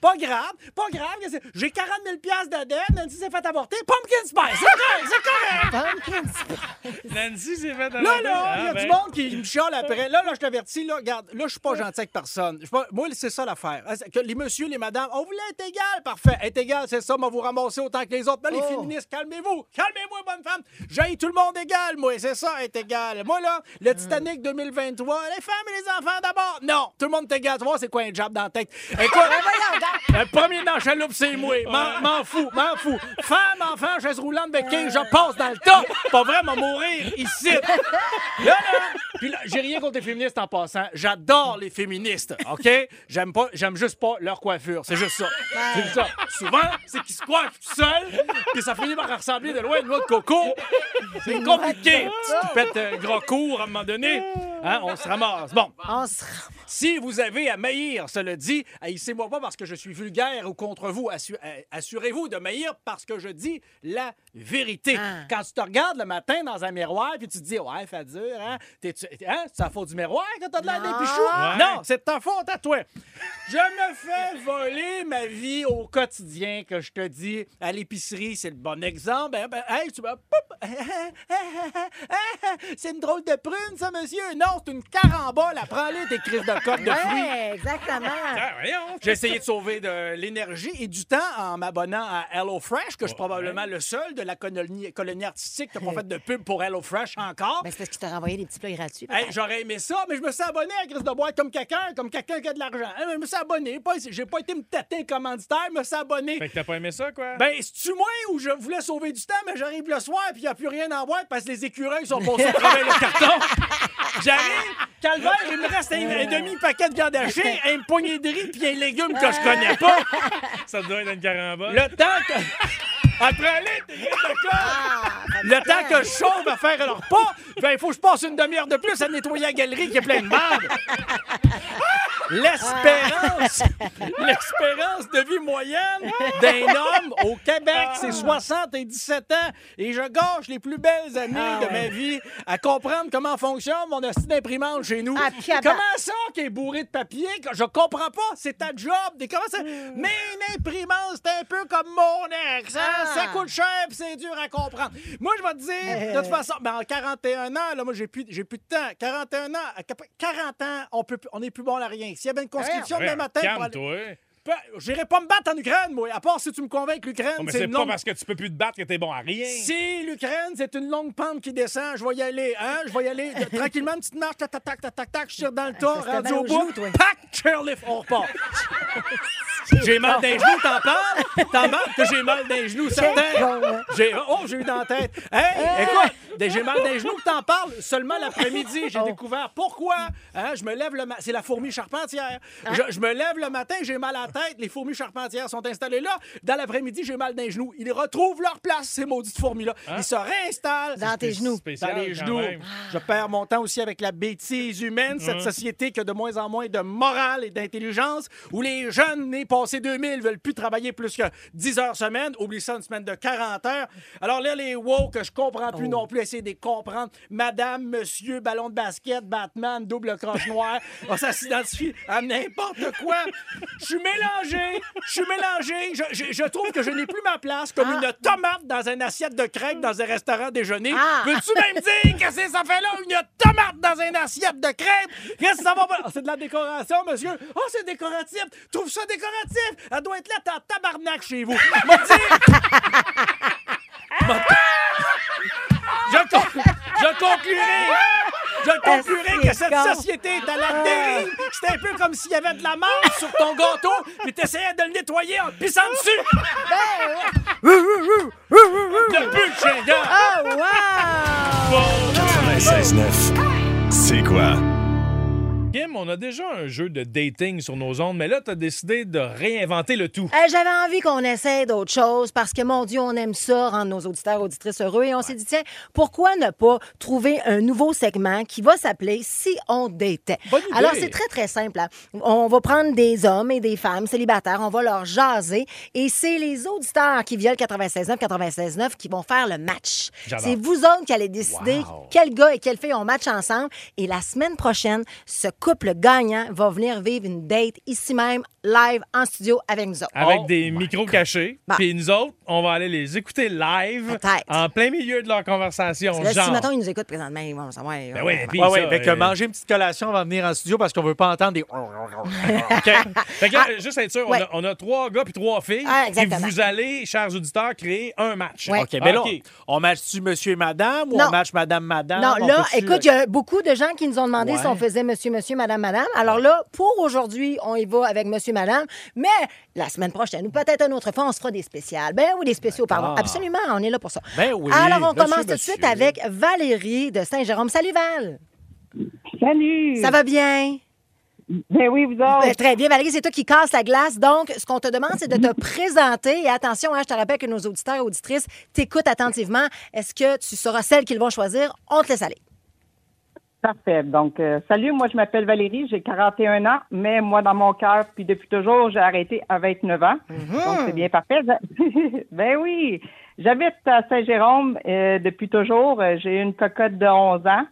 Speaker 3: Pas grave, pas grave. J'ai 40 000 piastres de dette, Nancy s'est fait avorter. Pumpkin spice. C'est correct, c'est correct.
Speaker 4: Pumpkin spice.
Speaker 2: Nancy s'est fait
Speaker 3: Là,
Speaker 2: avorter.
Speaker 3: là, il y a
Speaker 2: Ah,
Speaker 3: du
Speaker 2: ben.
Speaker 3: monde qui me après. Là, là, je t'avertis, là, regarde, là, je suis pas gentil avec personne. Je suis pas- Moi, c'est ça l'affaire. Que les messieurs, les madames, on voulait être égal, parfait. Être égal, c'est ça, on va vous ramasser autant que les autres. Là, les
Speaker 4: Oh.
Speaker 3: féministes, calmez-vous. Calmez-moi, bonne femme. J'ai tout le monde égal, moi. C'est ça, être égal. Moi, là, le Titanic 2023, les femmes et les enfants d'abord. Non, tout le monde est égal. Tu vois, c'est quoi un job dans la tête? Écoute, le premier dans la chaloupe, c'est moi. M'en- fous, m'en fous. Femme, enfant, chaise roulante, béquille, je passe dans le tas. Pas vrai, mourir ici. Là, là, Puis là, j'ai rien contre les féministes en passant. J'adore les féministes, OK? J'aime pas, j'aime juste pas leur coiffure. C'est juste ça. C'est ça. Souvent, c'est qu'ils se coiffent tout seuls, puis ça finit par ressembler de loin à une noix de coco. C'est compliqué. Si tu pètes un gros cours à un moment donné, hein, on se ramasse. Bon.
Speaker 4: On se rend-
Speaker 3: Si vous avez à maillir, cela dit, haïssez-moi pas parce que je suis vulgaire ou contre vous. Euh, Assurez-vous de maillir parce que je dis la vérité.
Speaker 4: Ah.
Speaker 3: Quand tu te regardes le matin dans un miroir puis tu te dis, ouais, fait dur, hein? T'es-tu- hein? C'est la faute du miroir que t'as de l'air des
Speaker 4: Non.
Speaker 3: pichous?
Speaker 2: Ouais.
Speaker 3: Non, c'est de ta faute à toi. Je me fais voler ma vie au quotidien, que je te dis. À l'épicerie, c'est le bon exemple. Ben, ben, hey, tu vas... C'est une drôle de prune, ça, monsieur? Non, c'est une carambole. Prends-les, tes crises de coque de fruits.
Speaker 4: Ouais, exactement.
Speaker 2: Ah.
Speaker 3: J'ai essayé de sauver de l'énergie et du temps en m'abonnant à HelloFresh, que je suis
Speaker 2: Ouais.
Speaker 3: probablement le seul de la colonie, colonie artistique n'a pas fait de pub pour HelloFresh encore?
Speaker 4: Ben, c'est parce qu'il t'a renvoyé des petits plats gratuits.
Speaker 3: Hey. J'aurais aimé ça, mais je me suis abonné à Chris de boîte comme quelqu'un, comme quelqu'un qui a de l'argent. Je me suis abonné. J'ai pas été me tâter un commanditaire, je me suis abonné.
Speaker 2: Fait que t'as pas aimé ça, quoi?
Speaker 3: Ben, c'est-tu moi où je voulais sauver du temps, mais j'arrive le soir puis il n'y a plus rien en boîte parce que les écureuils sont passés travers le carton. J'arrive, calvaire, il me reste un, un demi-paquet de viande hachée, une poignée de riz puis un légume que je connais pas.
Speaker 2: Ça doit être une carambole.
Speaker 3: Le temps que... Après t'es bien d'accord? Le temps que je sauve à faire leur repas, ben, il faut que je passe une demi-heure de plus à nettoyer la galerie qui est pleine de merde. L'espérance, l'espérance de vie moyenne d'un homme au Québec, c'est 77 ans. Et je gâche les plus belles années
Speaker 4: Ah
Speaker 3: de
Speaker 4: ouais.
Speaker 3: ma vie à comprendre comment fonctionne mon hostie d'imprimante chez nous.
Speaker 4: Ah, puis à
Speaker 3: comment ça qui est bourré de papier? que Je comprends pas, c'est ta job. Des- Comment ça? Mais une imprimante, c'est un peu comme mon ex. hein?
Speaker 4: Ah.
Speaker 3: Ça coûte cher puis c'est dur à comprendre. Moi, je vais te dire, de toute façon, ben, en 41 ans, là, moi, j'ai plus, j'ai plus de temps. 41 ans, à cap- 40 ans, on peut, plus- on n'est plus bon à rien. S'il y avait une conscription demain matin... pour aller-
Speaker 2: Calme-toi.
Speaker 3: J'irai pas me battre en Ukraine, moi. À part si tu me convaincs que l'Ukraine,
Speaker 2: Oh, mais
Speaker 3: c'est
Speaker 2: c'est
Speaker 3: une
Speaker 2: pas
Speaker 3: longue...
Speaker 2: parce que tu peux plus te battre que t'es bon à rien.
Speaker 3: Si l'Ukraine, c'est une longue pente qui descend, je vais y aller, hein? Je vais y aller de- tranquillement, une petite marche, tac, tac, tac, tac, tac, tac, je tire dans le tas,
Speaker 4: c'était
Speaker 3: rendu
Speaker 4: bien
Speaker 3: au bout,
Speaker 4: genou, toi.
Speaker 3: pack, chairlift, on repart. J'ai mal d'un genou, t'en parles? T'en parles que j'ai mal d'un genou, certain?
Speaker 4: hein?
Speaker 3: J'ai, oh, j'ai eu dans la tête. Hey, écoute, des- j'ai mal d'un genou, t'en parles. Seulement l'après-midi, j'ai
Speaker 4: Oh.
Speaker 3: découvert pourquoi. Hein, je me lève le matin. C'est la fourmi charpentière.
Speaker 4: Hein?
Speaker 3: Je, je me lève le matin, j'ai mal à la tête. Les fourmis charpentières sont installées là. Dans l'après-midi, j'ai mal d'un genou. Ils retrouvent leur place, ces maudites fourmis-là. Ils se réinstallent.
Speaker 4: Dans tes genoux.
Speaker 2: Spécial,
Speaker 3: Dans les genoux.
Speaker 2: même.
Speaker 3: Je perds mon temps aussi avec la bêtise humaine, cette société qui a de moins en moins de morale et d'intelligence, où les jeunes nés passés 2000 veulent plus travailler plus que 10 heures semaine. Oublie ça, une semaine de 40 heures. Alors là, les woke, que je comprends plus non plus, essayer de les comprendre. Madame, monsieur, ballon de basket, Batman, double croche noire. Ça s'identifie à n'importe quoi. Je suis mélangé. Je suis mélangé. Je, je- je trouve que je n'ai plus ma place comme une tomate dans une assiette de crêpes dans un restaurant déjeuner.
Speaker 4: Ah.
Speaker 3: Veux-tu même dire que c'est ça fait là une tomate dans une assiette de crêpes? Qu'est-ce que ça va pas? Ah, c'est de la décoration, monsieur. Oh, c'est décoratif. Trouve ça décoratif. Elle doit être là, t'es en tabarnak chez vous. Je, con- je conclurai. Je conclurai que cette
Speaker 4: con?
Speaker 3: société est à la dérive. C'est un peu comme s'il y avait de la menthe sur ton gâteau, puis t'essayais de le nettoyer en te pissant dessus. Le but de chien gars.
Speaker 4: Oh, wow!
Speaker 1: 96.9. C'est quoi?
Speaker 2: Kim, on a déjà un jeu de dating sur nos ondes, mais là, t'as décidé de réinventer le tout.
Speaker 4: Euh, J'avais envie qu'on essaie d'autres choses parce que, mon Dieu, on aime ça, rendre nos auditeurs auditrices heureux. Et on s'est dit, tiens, pourquoi ne pas trouver un nouveau segment qui va s'appeler Si on datait?
Speaker 3: Bonne idée.
Speaker 4: Alors, c'est très, très simple. hein. On va prendre des hommes et des femmes célibataires, on va leur jaser et c'est les auditeurs qui viennent 96.9, 96.9 qui vont faire le match. C'est vous autres qui allez décider
Speaker 2: Wow.
Speaker 4: quel gars et quelle fille on match ensemble. Et la semaine prochaine, ce couple gagnant va venir vivre une date ici même, live, en studio avec nous autres.
Speaker 2: Avec
Speaker 3: Oh
Speaker 2: des micros cachés.
Speaker 4: Bon.
Speaker 2: Puis nous autres, on va aller les écouter live en plein milieu de leur conversation.
Speaker 4: Là, si,
Speaker 2: genre.
Speaker 4: mettons, ils nous écoutent présentement, ils vont savoir.
Speaker 2: Ben oui, puis
Speaker 3: Ouais,
Speaker 2: ça,
Speaker 3: ouais, fait que
Speaker 2: euh,
Speaker 3: manger une petite collation avant de venir en studio parce qu'on veut pas entendre des.
Speaker 2: OK. Fait que là, juste être sûr, on, a, on a trois gars puis trois filles.
Speaker 4: Ah,
Speaker 2: puis
Speaker 4: exactement.
Speaker 2: vous allez, chers auditeurs, créer un match.
Speaker 4: Ouais.
Speaker 3: OK, mais là,
Speaker 2: OK.
Speaker 3: on match-tu monsieur et madame ou
Speaker 4: Non.
Speaker 3: on match madame, madame?
Speaker 4: Non,
Speaker 3: On
Speaker 4: là, écoute, il y a beaucoup de gens qui nous ont demandé
Speaker 3: Ouais.
Speaker 4: si on faisait monsieur, monsieur, madame, madame. Alors là, pour aujourd'hui, on y va avec monsieur, madame. Mais la semaine prochaine, ou peut-être une autre fois, on se fera des spéciales. Ben oui, des spéciaux, pardon.
Speaker 3: Ah.
Speaker 4: Absolument, on est là pour ça.
Speaker 3: Ben oui,
Speaker 4: Alors, on
Speaker 3: monsieur,
Speaker 4: commence tout de
Speaker 3: monsieur.
Speaker 4: suite avec Valérie de Saint-Jérôme. Salut, Val.
Speaker 5: Salut!
Speaker 4: Ça va bien?
Speaker 5: Ben oui, vous autres.
Speaker 4: Ben, très bien. Valérie, c'est toi qui casse la glace. Donc, ce qu'on te demande, c'est de te présenter. Et attention, hein, je te rappelle que nos auditeurs et auditrices t'écoutent attentivement. Est-ce que tu seras celle qu'ils vont choisir? On te laisse aller.
Speaker 5: Parfait. Donc, euh, salut, moi, je m'appelle Valérie, j'ai 41 ans, mais moi, dans mon cœur, puis depuis toujours, j'ai arrêté à 29 ans. Donc, c'est bien parfait. ben oui. J'habite à Saint-Jérôme euh, depuis toujours. Euh, J'ai une cocotte de 11 ans.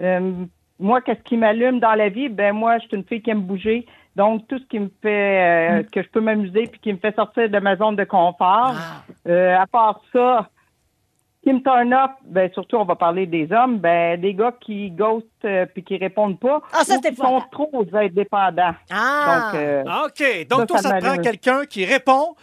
Speaker 5: Euh, moi, qu'est-ce qui m'allume dans la vie? Ben moi, je suis une fille qui aime bouger. Donc, tout ce qui me fait, euh, que je peux m'amuser puis qui me fait sortir de ma zone de confort. Euh, à part ça, qui me turn up, ben surtout, on va parler des hommes, ben des gars qui ghostent euh, puis qui répondent pas.
Speaker 4: Ah, ça,
Speaker 5: ou qui sont trop indépendants.
Speaker 4: Ah!
Speaker 5: Donc, euh,
Speaker 3: Ah, OK. Donc,
Speaker 5: Ça,
Speaker 3: toi,
Speaker 5: ça
Speaker 3: ça te prend quelqu'un qui répond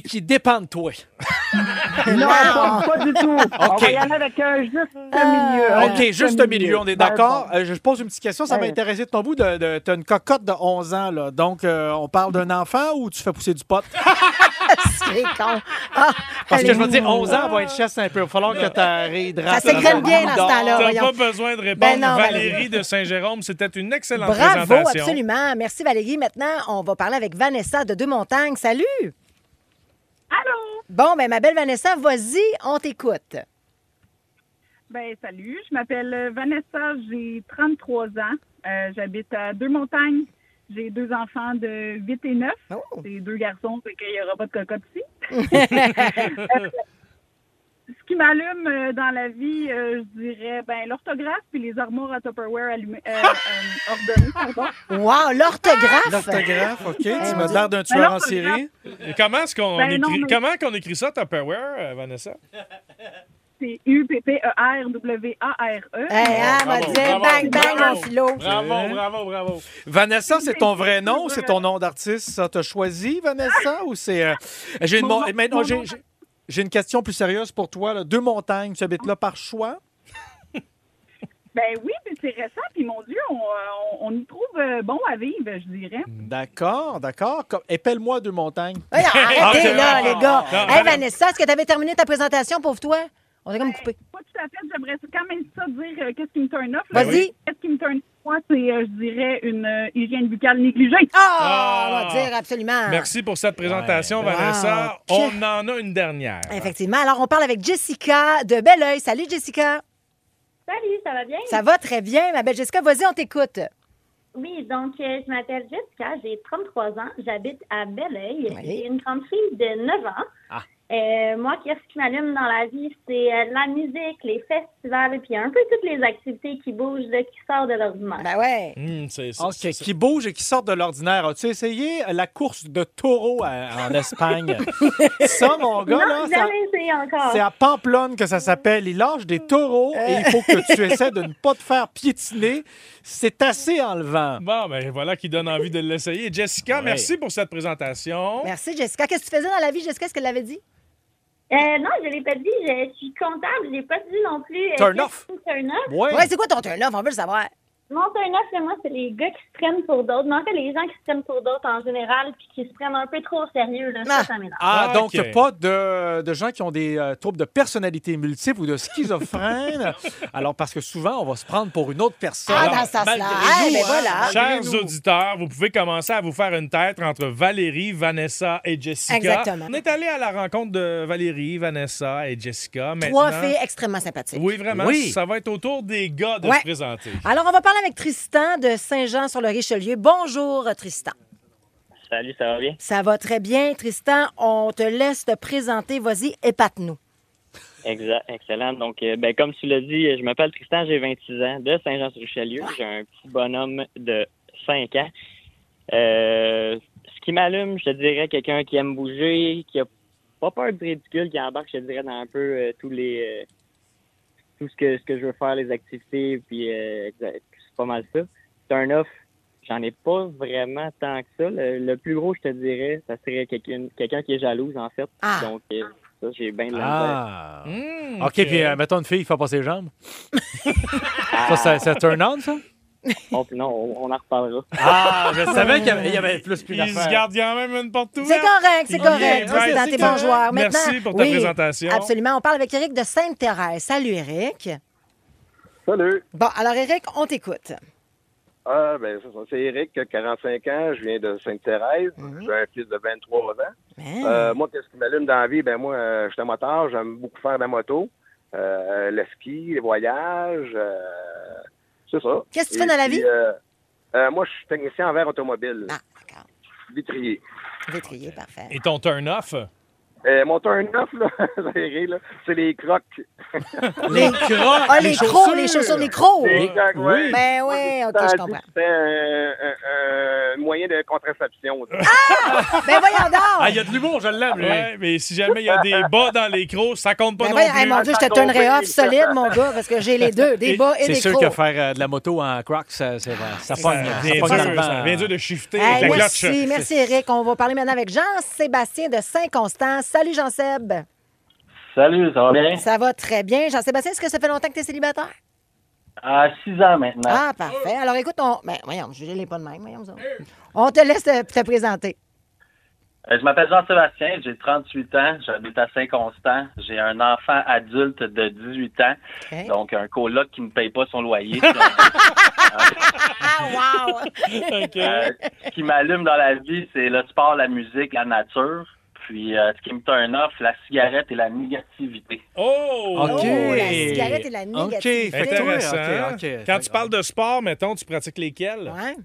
Speaker 3: puis qui dépend de toi.
Speaker 5: non, pas, pas du tout. On
Speaker 3: OK.
Speaker 5: va y aller avec un juste
Speaker 4: Ah.
Speaker 5: milieu. un
Speaker 3: OK, juste un milieu, on est d'accord. Euh, je pose une petite question, ça m'a intéressé de ton bout. De, de- T'as une cocotte de 11 ans, là. Donc, euh, on parle d'un enfant ou tu fais pousser du pot?
Speaker 4: C'est con. Ah,
Speaker 3: Parce que je veux dire, 11 ans, va être chasse un peu. Il va falloir que tu réhydrates.
Speaker 4: Ça s'égrène bien dans ce temps-là.
Speaker 2: T'as pas besoin de répondre.
Speaker 4: Ben non,
Speaker 2: Valérie
Speaker 4: Valérie.
Speaker 2: de Saint-Jérôme, c'était une excellente
Speaker 4: Bravo,
Speaker 2: présentation.
Speaker 4: absolument. Merci Valérie. Maintenant, on va parler avec Vanessa de Deux-Montagnes. Salut!
Speaker 6: Allô?
Speaker 4: Bon, ben ma belle Vanessa, vas-y, on t'écoute.
Speaker 6: Ben, salut, je m'appelle euh, Vanessa, j'ai 33 ans. Euh, J'habite à Deux-Montagnes. J'ai deux enfants de 8 et 9.
Speaker 4: Oh.
Speaker 6: C'est deux garçons, fait qu'il n'y aura pas de cocotte ici. Ce qui m'allume euh, dans la vie, euh, je dirais, ben, l'orthographe puis les armoires à Tupperware allumées, euh, euh, ordonnées, pardon.
Speaker 4: Wow, l'orthographe!
Speaker 3: L'orthographe, OK. Tu m'as l'air d'un tueur en
Speaker 6: l'orthographe.
Speaker 3: série.
Speaker 2: Et comment est-ce qu'on
Speaker 6: Ben non,
Speaker 2: écrit,
Speaker 6: mais-
Speaker 2: comment qu'on écrit ça, Tupperware, Vanessa?
Speaker 6: C'est U-P-P-E-R-W-A-R-E.
Speaker 4: Hey, va
Speaker 2: Bravo,
Speaker 4: dire
Speaker 2: bravo,
Speaker 4: bang, bang,
Speaker 2: bravo.
Speaker 4: mon philo.
Speaker 2: Bravo, bravo, bravo.
Speaker 3: Vanessa, c'est ton vrai nom ou c'est ton nom d'artiste? Ça t'a choisi, Vanessa, ou c'est... euh, J'ai une, maintenant,
Speaker 6: mon
Speaker 3: j'ai- j'ai- une question plus sérieuse pour toi. là. Deux montagnes, tu habites là par choix?
Speaker 6: Ben oui, mais c'est récent, puis mon Dieu, on, on- on y trouve euh, bon à vivre, je dirais.
Speaker 3: D'accord, d'accord. Comme- Épelle-moi deux montagnes.
Speaker 4: Hey, arrêtez
Speaker 2: Ah,
Speaker 4: là, les gars.
Speaker 2: non,
Speaker 4: Hey,
Speaker 2: non.
Speaker 4: Vanessa, est-ce que tu avais terminé ta présentation, pauvre toi? On est comme coupé.
Speaker 6: Pas tout à fait, j'aimerais quand même ça dire euh, qu'est-ce qui me turn off.
Speaker 4: Vas-y.
Speaker 6: Qu'est-ce qui me turn off, moi, c'est, euh, je dirais, une euh, hygiène buccale négligée.
Speaker 4: Ah,
Speaker 2: Ah.
Speaker 4: on va dire absolument.
Speaker 2: Merci pour cette présentation,
Speaker 4: Ouais.
Speaker 2: Vanessa.
Speaker 4: Wow.
Speaker 2: On en a une dernière.
Speaker 4: Effectivement. Alors, on parle avec Jessica de Belleuil. Salut, Jessica.
Speaker 7: Salut, ça va bien?
Speaker 4: Ça va très bien, ma belle Jessica. Vas-y, on t'écoute.
Speaker 7: Oui, donc euh, je m'appelle Jessica, j'ai 33 ans, j'habite à Belleuil.
Speaker 4: Oui.
Speaker 7: J'ai une grande fille de 9 ans.
Speaker 3: Ah.
Speaker 7: Euh, moi, qu'est-ce qui m'allume dans la vie, c'est euh, la musique, les festivals, puis un peu toutes les activités qui bougent, là, qui sortent de l'ordinaire.
Speaker 4: Ben ouais.
Speaker 2: Hum, c'est ça.
Speaker 3: OK, qui bouge et qui sort de l'ordinaire. As-tu essayé la course de taureau à- en Espagne? ça, mon gars, là,
Speaker 7: non,
Speaker 3: ça-
Speaker 7: essayé encore.
Speaker 3: c'est à Pamplonne que ça s'appelle. Il lâche des taureaux et il faut que tu essaies de ne pas te faire piétiner. C'est assez enlevant.
Speaker 2: Bon, ben voilà qui donne envie de l'essayer. Jessica,
Speaker 3: Ouais.
Speaker 2: merci pour cette présentation.
Speaker 4: Merci, Jessica. Qu'est-ce que tu faisais dans la vie, Jessica? Est-ce qu'elle l'avait dit?
Speaker 7: Euh, non, je l'ai pas dit, je suis comptable, je l'ai pas dit non plus. euh,
Speaker 3: Turn
Speaker 7: qu'est-ce
Speaker 3: off.
Speaker 7: me Turn off.
Speaker 3: Ouais.
Speaker 4: Ouais, c'est quoi ton turn-off? On veut le savoir.
Speaker 7: Mon turn off, là, moi, c'est les gars qui se prennent pour d'autres. Mais en fait, les gens qui se prennent pour d'autres en général, puis qui se prennent un peu trop au sérieux, là,
Speaker 4: Ah.
Speaker 7: ça, ça m'énerve.
Speaker 3: Ah,
Speaker 2: Ah,
Speaker 3: donc pas de, de gens qui ont des euh, troubles de personnalité multiple ou de schizophrène. Alors, parce que souvent, on va se prendre pour une autre personne.
Speaker 4: Ah, dans ce sens-là.
Speaker 3: Malgré
Speaker 4: Ah,
Speaker 3: nous,
Speaker 4: ben
Speaker 3: hein,
Speaker 4: voilà.
Speaker 2: Chers
Speaker 3: nous.
Speaker 2: auditeurs, vous pouvez commencer à vous faire une tête entre Valérie, Vanessa et Jessica.
Speaker 4: Exactement.
Speaker 2: On est allé à la rencontre de Valérie, Vanessa et Jessica.
Speaker 4: Trois
Speaker 2: Maintenant-
Speaker 4: filles extrêmement sympathiques.
Speaker 2: Oui, vraiment.
Speaker 3: Oui.
Speaker 2: Ça va être au tour des gars de
Speaker 4: Ouais.
Speaker 2: se présenter.
Speaker 4: Alors, on va parler avec Tristan de Saint-Jean-sur-le-Richelieu. Bonjour, Tristan.
Speaker 8: Salut, ça va bien?
Speaker 4: Ça va très bien, Tristan. On te laisse te présenter. Vas-y, épate-nous.
Speaker 8: Exact, excellent. Donc, euh, ben, comme tu l'as dit, je m'appelle Tristan, j'ai 26 ans, de Saint-Jean-sur-Richelieu. J'ai un petit bonhomme de 5 ans. Euh, ce qui m'allume, je te dirais, quelqu'un qui aime bouger, qui a pas peur du ridicule, qui embarque, je te dirais, dans un peu euh, tous les... tout ce que, ce que je veux faire, les activités, puis c'est pas mal ça. Turn off, j'en ai pas vraiment tant que ça. Le, le plus gros, je te dirais, ça serait quelqu'un quelqu'un qui est jalouse, en fait.
Speaker 4: Ah.
Speaker 8: Donc, euh, ça, j'ai bien de.
Speaker 3: Ah.
Speaker 2: Hum,
Speaker 3: OK, puis euh, mettons une fille, il fait pas ses jambes. ça, ça- c'est un turn-on, ça?
Speaker 8: Non, on, on en reparlera.
Speaker 3: Ah, je savais qu'il y avait, il y avait plus plus
Speaker 2: Il se
Speaker 3: d'affaires.
Speaker 2: garde quand même une porte
Speaker 4: C'est
Speaker 2: ouverte.
Speaker 4: correct, c'est correct. Ça, c'est dans
Speaker 2: c'est
Speaker 4: tes bons joueurs. Maintenant,
Speaker 2: Merci pour ta
Speaker 4: oui,
Speaker 2: présentation.
Speaker 4: Absolument. On parle avec Eric de Sainte-Thérèse. Salut, Eric.
Speaker 9: Salut.
Speaker 4: Bon, alors, Eric, on t'écoute.
Speaker 9: Ah, ben, c'est ça. C'est Eric, 45 ans. Je viens de Sainte-Thérèse. J'ai un fils de 23 ans. Euh, moi, qu'est-ce qui m'allume dans la vie? Ben, moi, euh, je suis un moteur. J'aime beaucoup faire de la moto. Euh, le ski, les voyages. euh, c'est ça.
Speaker 4: Qu'est-ce que tu fais dans la vie?
Speaker 9: euh, euh, moi, je suis technicien en verre automobile.
Speaker 4: Ah, d'accord.
Speaker 9: Vitrier.
Speaker 4: Vitrier, parfait.
Speaker 2: Et ton turn-off?
Speaker 9: Euh, mon turn off, là, là, c'est les crocs.
Speaker 3: Les crocs,
Speaker 4: Ah, les, crocs, les chaussures, les crocs.
Speaker 9: Les crocs, ouais.
Speaker 4: Ben oui, OK, je comprends.
Speaker 9: C'était un, un- un moyen de contraception. ça.
Speaker 4: Ben voyons donc!
Speaker 3: Ah, il y a de l'humour, je l'aime.
Speaker 2: Ouais, mais si jamais il y a des bas dans les crocs, ça compte pas
Speaker 4: Ben
Speaker 2: non
Speaker 4: voyons,
Speaker 2: plus.
Speaker 4: hey, mon Dieu, je te
Speaker 9: tombe
Speaker 4: off solide, mon gars, parce que j'ai les deux, des bas et
Speaker 3: C'est
Speaker 4: des
Speaker 3: sûr
Speaker 4: crocs.
Speaker 3: que faire euh, de la moto en Crocs, ça, c'est vrai. Ça
Speaker 4: C'est
Speaker 3: pogne.
Speaker 4: ça.
Speaker 3: Pogne
Speaker 2: ça. Bien dur de shifter
Speaker 4: Hey,
Speaker 2: avec la
Speaker 4: merci, Eric. On va parler maintenant avec Jean-Sébastien de Saint-Constant. Salut Jean-Seb.
Speaker 10: Salut, ça va bien?
Speaker 4: Ça va très bien. Jean-Sébastien, est-ce que ça fait longtemps que tu es célibataire?
Speaker 10: À 6 ans maintenant.
Speaker 4: Ah, parfait. Alors écoute, on. Ben, voyons, je l'ai pas de même. Voyons, ça. On te laisse te, te présenter.
Speaker 10: Euh, Je m'appelle Jean-Sébastien, j'ai 38 ans, j'habite à Saint-Constant. J'ai un enfant adulte de 18 ans, donc un coloc qui ne paye pas son loyer.
Speaker 4: Ah, wow!
Speaker 10: Euh, ce qui m'allume dans la vie, c'est le sport, la musique, la nature. Puis euh, ce qui me turn off, la cigarette et la négativité.
Speaker 2: Oh!
Speaker 3: OK.
Speaker 4: Oh, la cigarette et la négativité.
Speaker 2: Intéressant.
Speaker 3: OK, OK.
Speaker 2: Quand tu parles de sport, mettons, tu pratiques lesquels?
Speaker 4: Ouais.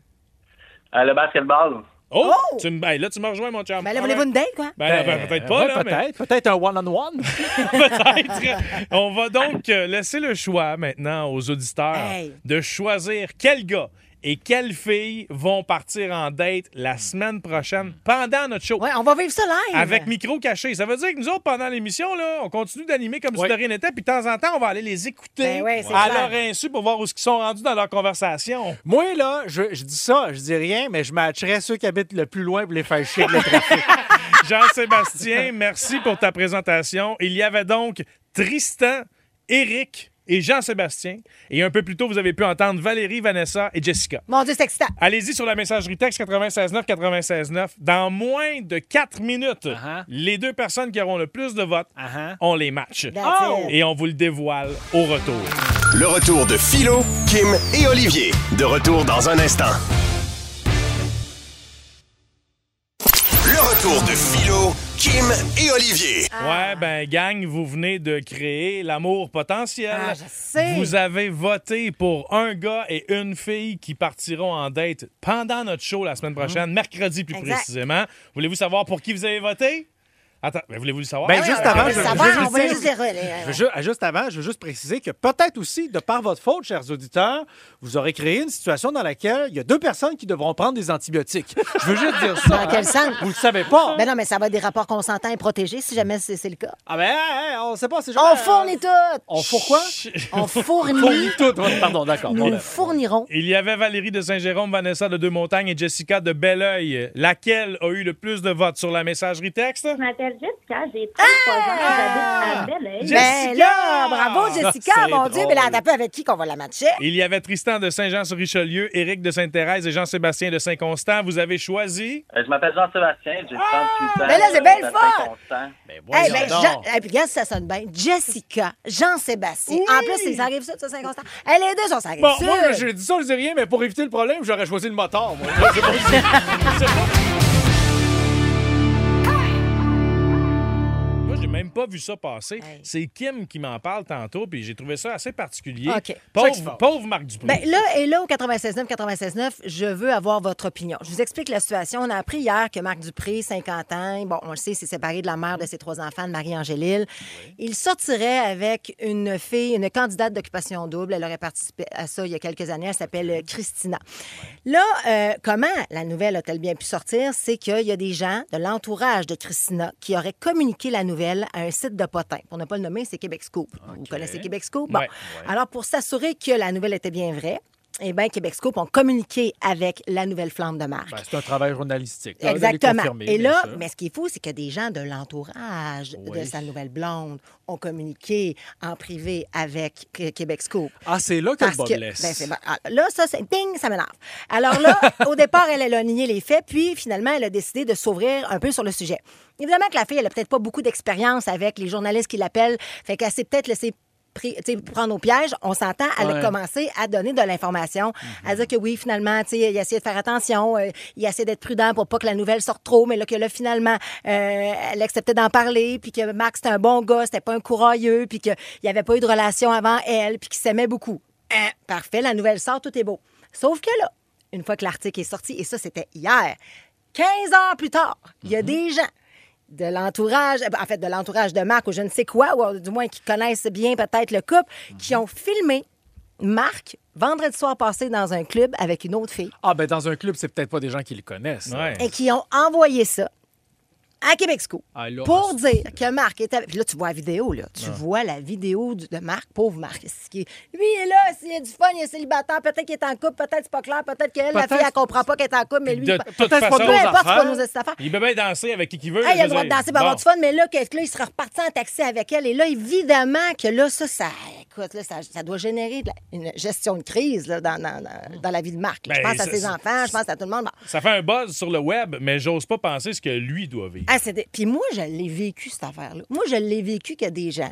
Speaker 10: Euh, le basketball,
Speaker 2: Oh!
Speaker 4: Oh!
Speaker 2: Tu me- ben, là, tu me rejoins, mon chum.
Speaker 4: Ben là, voulez-vous une date, quoi?
Speaker 2: Ben, ben, peut-être pas,
Speaker 3: ouais,
Speaker 2: là, mais
Speaker 3: peut-être. Peut-être un one-on-one.
Speaker 2: peut-être. On va donc euh, laisser le choix maintenant aux auditeurs
Speaker 4: Hey.
Speaker 2: de choisir quel gars et quelle fille vont partir en date la semaine prochaine pendant notre show?
Speaker 4: Ouais, on va vivre ça live.
Speaker 2: Avec micro caché. Ça veut dire que nous autres, pendant l'émission, là, on continue d'animer comme
Speaker 3: Ouais.
Speaker 2: si de rien n'était, puis de temps en temps, on va aller les écouter
Speaker 4: Ben ouais,
Speaker 2: à
Speaker 4: clair.
Speaker 2: leur insu pour voir où ils sont rendus dans leur conversation.
Speaker 3: Moi, là, je, je dis ça, je dis rien, mais je matcherais ceux qui habitent le plus loin pour les faire chier de le trafic.
Speaker 2: Jean-Sébastien, merci pour ta présentation. Il y avait donc Tristan, Eric et Jean-Sébastien. Et un peu plus tôt, vous avez pu entendre Valérie, Vanessa et Jessica.
Speaker 4: Mon Dieu, c'est excitant.
Speaker 2: Allez-y sur la messagerie texte 969 969. Dans moins de 4 minutes,
Speaker 3: Uh-huh.
Speaker 2: les deux personnes qui auront le plus de votes,
Speaker 3: Uh-huh.
Speaker 2: on les match.
Speaker 3: Oh!
Speaker 2: Et on vous le dévoile au retour.
Speaker 1: Le retour de Philo, Kim et Olivier. De retour dans un instant. Le retour de Philo, Kim et Olivier.
Speaker 2: Ouais, ben, gang, vous venez de créer l'amour potentiel.
Speaker 4: Ah, je sais.
Speaker 2: Vous avez voté pour un gars et une fille qui partiront en date pendant notre show la semaine prochaine, mercredi plus
Speaker 4: Exact.
Speaker 2: précisément. Voulez-vous savoir pour qui vous avez voté? Attends, ben, voulez-vous le savoir?
Speaker 3: Ben, juste avant, je-
Speaker 4: le
Speaker 3: je
Speaker 4: savoir,
Speaker 3: veux juste
Speaker 4: euh,
Speaker 3: préciser que peut-être aussi, de par votre faute, chers auditeurs, vous aurez créé une situation dans laquelle il y a deux personnes qui devront prendre des antibiotiques. Je veux juste dire ça.
Speaker 4: Dans quel sens?
Speaker 3: Vous le savez pas.
Speaker 4: Ben non, mais ça va être des rapports consentants et protégés si jamais c'est le cas.
Speaker 3: Ah ben, hey, hey, on sait pas, c'est
Speaker 4: On fournit tout!
Speaker 3: On fourre quoi?
Speaker 4: On fournit.
Speaker 3: Fournit tout. Pardon, d'accord.
Speaker 4: Nous fournirons.
Speaker 2: Il y avait Valérie de Saint-Jérôme, Vanessa de Deux-Montagnes et Jessica de Belleuil. Laquelle a eu le plus de votes sur la messagerie texte?
Speaker 7: Je m'appelle Jessica, j'ai 33 ans,
Speaker 4: Ah!
Speaker 7: j'habite à Belleuil.
Speaker 2: Jessica!
Speaker 4: Ben là, bravo Jessica,
Speaker 3: C'est
Speaker 4: mon Dieu,
Speaker 3: drôle.
Speaker 4: mais là, t'as peu avec qui qu'on va la matcher?
Speaker 2: Il y avait Tristan de Saint-Jean-sur-Richelieu, Éric de Sainte-Thérèse et Jean-Sébastien de Saint-Constant. Vous avez choisi?
Speaker 10: Euh, je m'appelle Jean-Sébastien, j'ai 38 ans.
Speaker 4: Mais là, c'est bien
Speaker 10: j'habite à
Speaker 4: le fun!
Speaker 10: Saint-Constant.
Speaker 3: Ben,
Speaker 4: Eh
Speaker 3: voyons
Speaker 4: ben,
Speaker 3: donc.
Speaker 4: Jean... eh, puis regarde si ça sonne bien. Jessica, Jean-Sébastien. En plus, ça arrive ça, ça, Saint-Constant. Eh, les deux sont ça arrive
Speaker 3: Bon, moi, j'ai dit ça, je dis rien, mais pour éviter le problème, j'aurais choisi le moteur, moi. Je sais pas.
Speaker 2: J'ai même pas vu ça passer.
Speaker 4: Hey.
Speaker 2: C'est Kim qui m'en parle tantôt, puis j'ai trouvé ça assez particulier.
Speaker 4: OK.
Speaker 3: Ça qui se
Speaker 2: Pauvre, pauvre Marc Dupré.
Speaker 4: Ben là, et là, au 96.9, 96.9, je veux avoir votre opinion. Je vous explique la situation. On a appris hier que Marc Dupré, 50 ans, bon, on le sait, s'est séparé de la mère de ses trois enfants, de Marie-Angélil. Il sortirait avec une fille, une candidate d'occupation double. Elle aurait participé à ça il y a quelques années. Elle s'appelle Christina. Là, euh, comment la nouvelle a-t-elle bien pu sortir? C'est qu'il y a des gens de l'entourage de Christina qui auraient communiqué la nouvelle à un site de potin. Pour ne pas le nommer, c'est Québec Scoop. Vous connaissez Québec Scoop? Bon.
Speaker 2: Ouais,
Speaker 4: Alors, pour s'assurer que la nouvelle était bien vraie, eh bien, Québec Scoop ont communiqué avec la nouvelle flamme de marque.
Speaker 3: Ben, c'est un travail journalistique. les
Speaker 4: Exactement.
Speaker 3: confirmer,
Speaker 4: Et là, mais ce qui est fou, c'est que des gens de l'entourage de sa nouvelle blonde ont communiqué en privé avec Qué- Québec Scoop.
Speaker 3: Ah, c'est là que le
Speaker 4: Parce que, ben. Ah, là, ça, c'est ding, ça m'énerve. Alors là, au départ, elle, elle a nié les faits, puis finalement, elle a décidé de s'ouvrir un peu sur le sujet. Évidemment que la fille, elle a peut-être pas beaucoup d'expérience avec les journalistes qui l'appellent, fait qu'elle s'est peut-être laissée pris, prendre au piège, on s'entend, elle
Speaker 3: Ouais.
Speaker 4: a commencé à donner de l'information, à dire que oui, finalement, il a essayé de faire attention, euh, il a essayé d'être prudent pour pas que la nouvelle sorte trop, mais là, que là, finalement, euh, elle acceptait d'en parler, puis que Max, c'était un bon gars, c'était pas un courailleux, puis qu'il n'y avait pas eu de relation avant elle, puis qu'il s'aimait beaucoup. Hein, parfait, la nouvelle sort, tout est beau. Sauf que là, une fois que l'article est sorti, et ça, c'était hier, 15 ans plus tard, il y a des gens de l'entourage, en fait, de l'entourage de Marc ou je ne sais quoi, ou du moins qui connaissent bien peut-être le couple, qui ont filmé Marc vendredi soir passé dans un club avec une autre fille
Speaker 3: Ah, ben dans un club, c'est peut-être pas des gens qui le connaissent.
Speaker 2: Ouais.
Speaker 4: et qui ont envoyé ça à Québec School
Speaker 3: Ah, là,
Speaker 4: pour dire que Marc était. Puis là, tu vois la vidéo, là. Tu vois la vidéo de Marc, pauvre Marc. Ce qui est- Lui, il est là, s'il a du fun, il est célibataire, peut-être qu'il est en couple, peut-être c'est pas clair, peut-être qu'elle, la fille, elle comprend pas qu'elle est en couple, mais lui,
Speaker 2: de
Speaker 3: peut-être pas
Speaker 4: peu importe, c'est pas nos affaires.
Speaker 2: il peut bien danser avec qui qu'il veut.
Speaker 4: Hey, il a le droit de danser, pour avoir
Speaker 2: Bon.
Speaker 4: du fun, mais là, que, que là, il sera reparti en taxi avec elle. Et là, évidemment que là, ça, ça, écoute, là, ça, ça doit générer la- une gestion de crise là, dans, dans, dans- dans la vie de Marc. je
Speaker 2: Ben,
Speaker 4: pense à ses enfants, je pense à tout le monde. Bon.
Speaker 2: Ça fait un buzz sur le web, mais j'ose pas penser ce que lui doit vivre.
Speaker 4: Ah, Puis moi, je l'ai vécu, cette affaire-là. Moi, je l'ai vécu qu'il y a des gens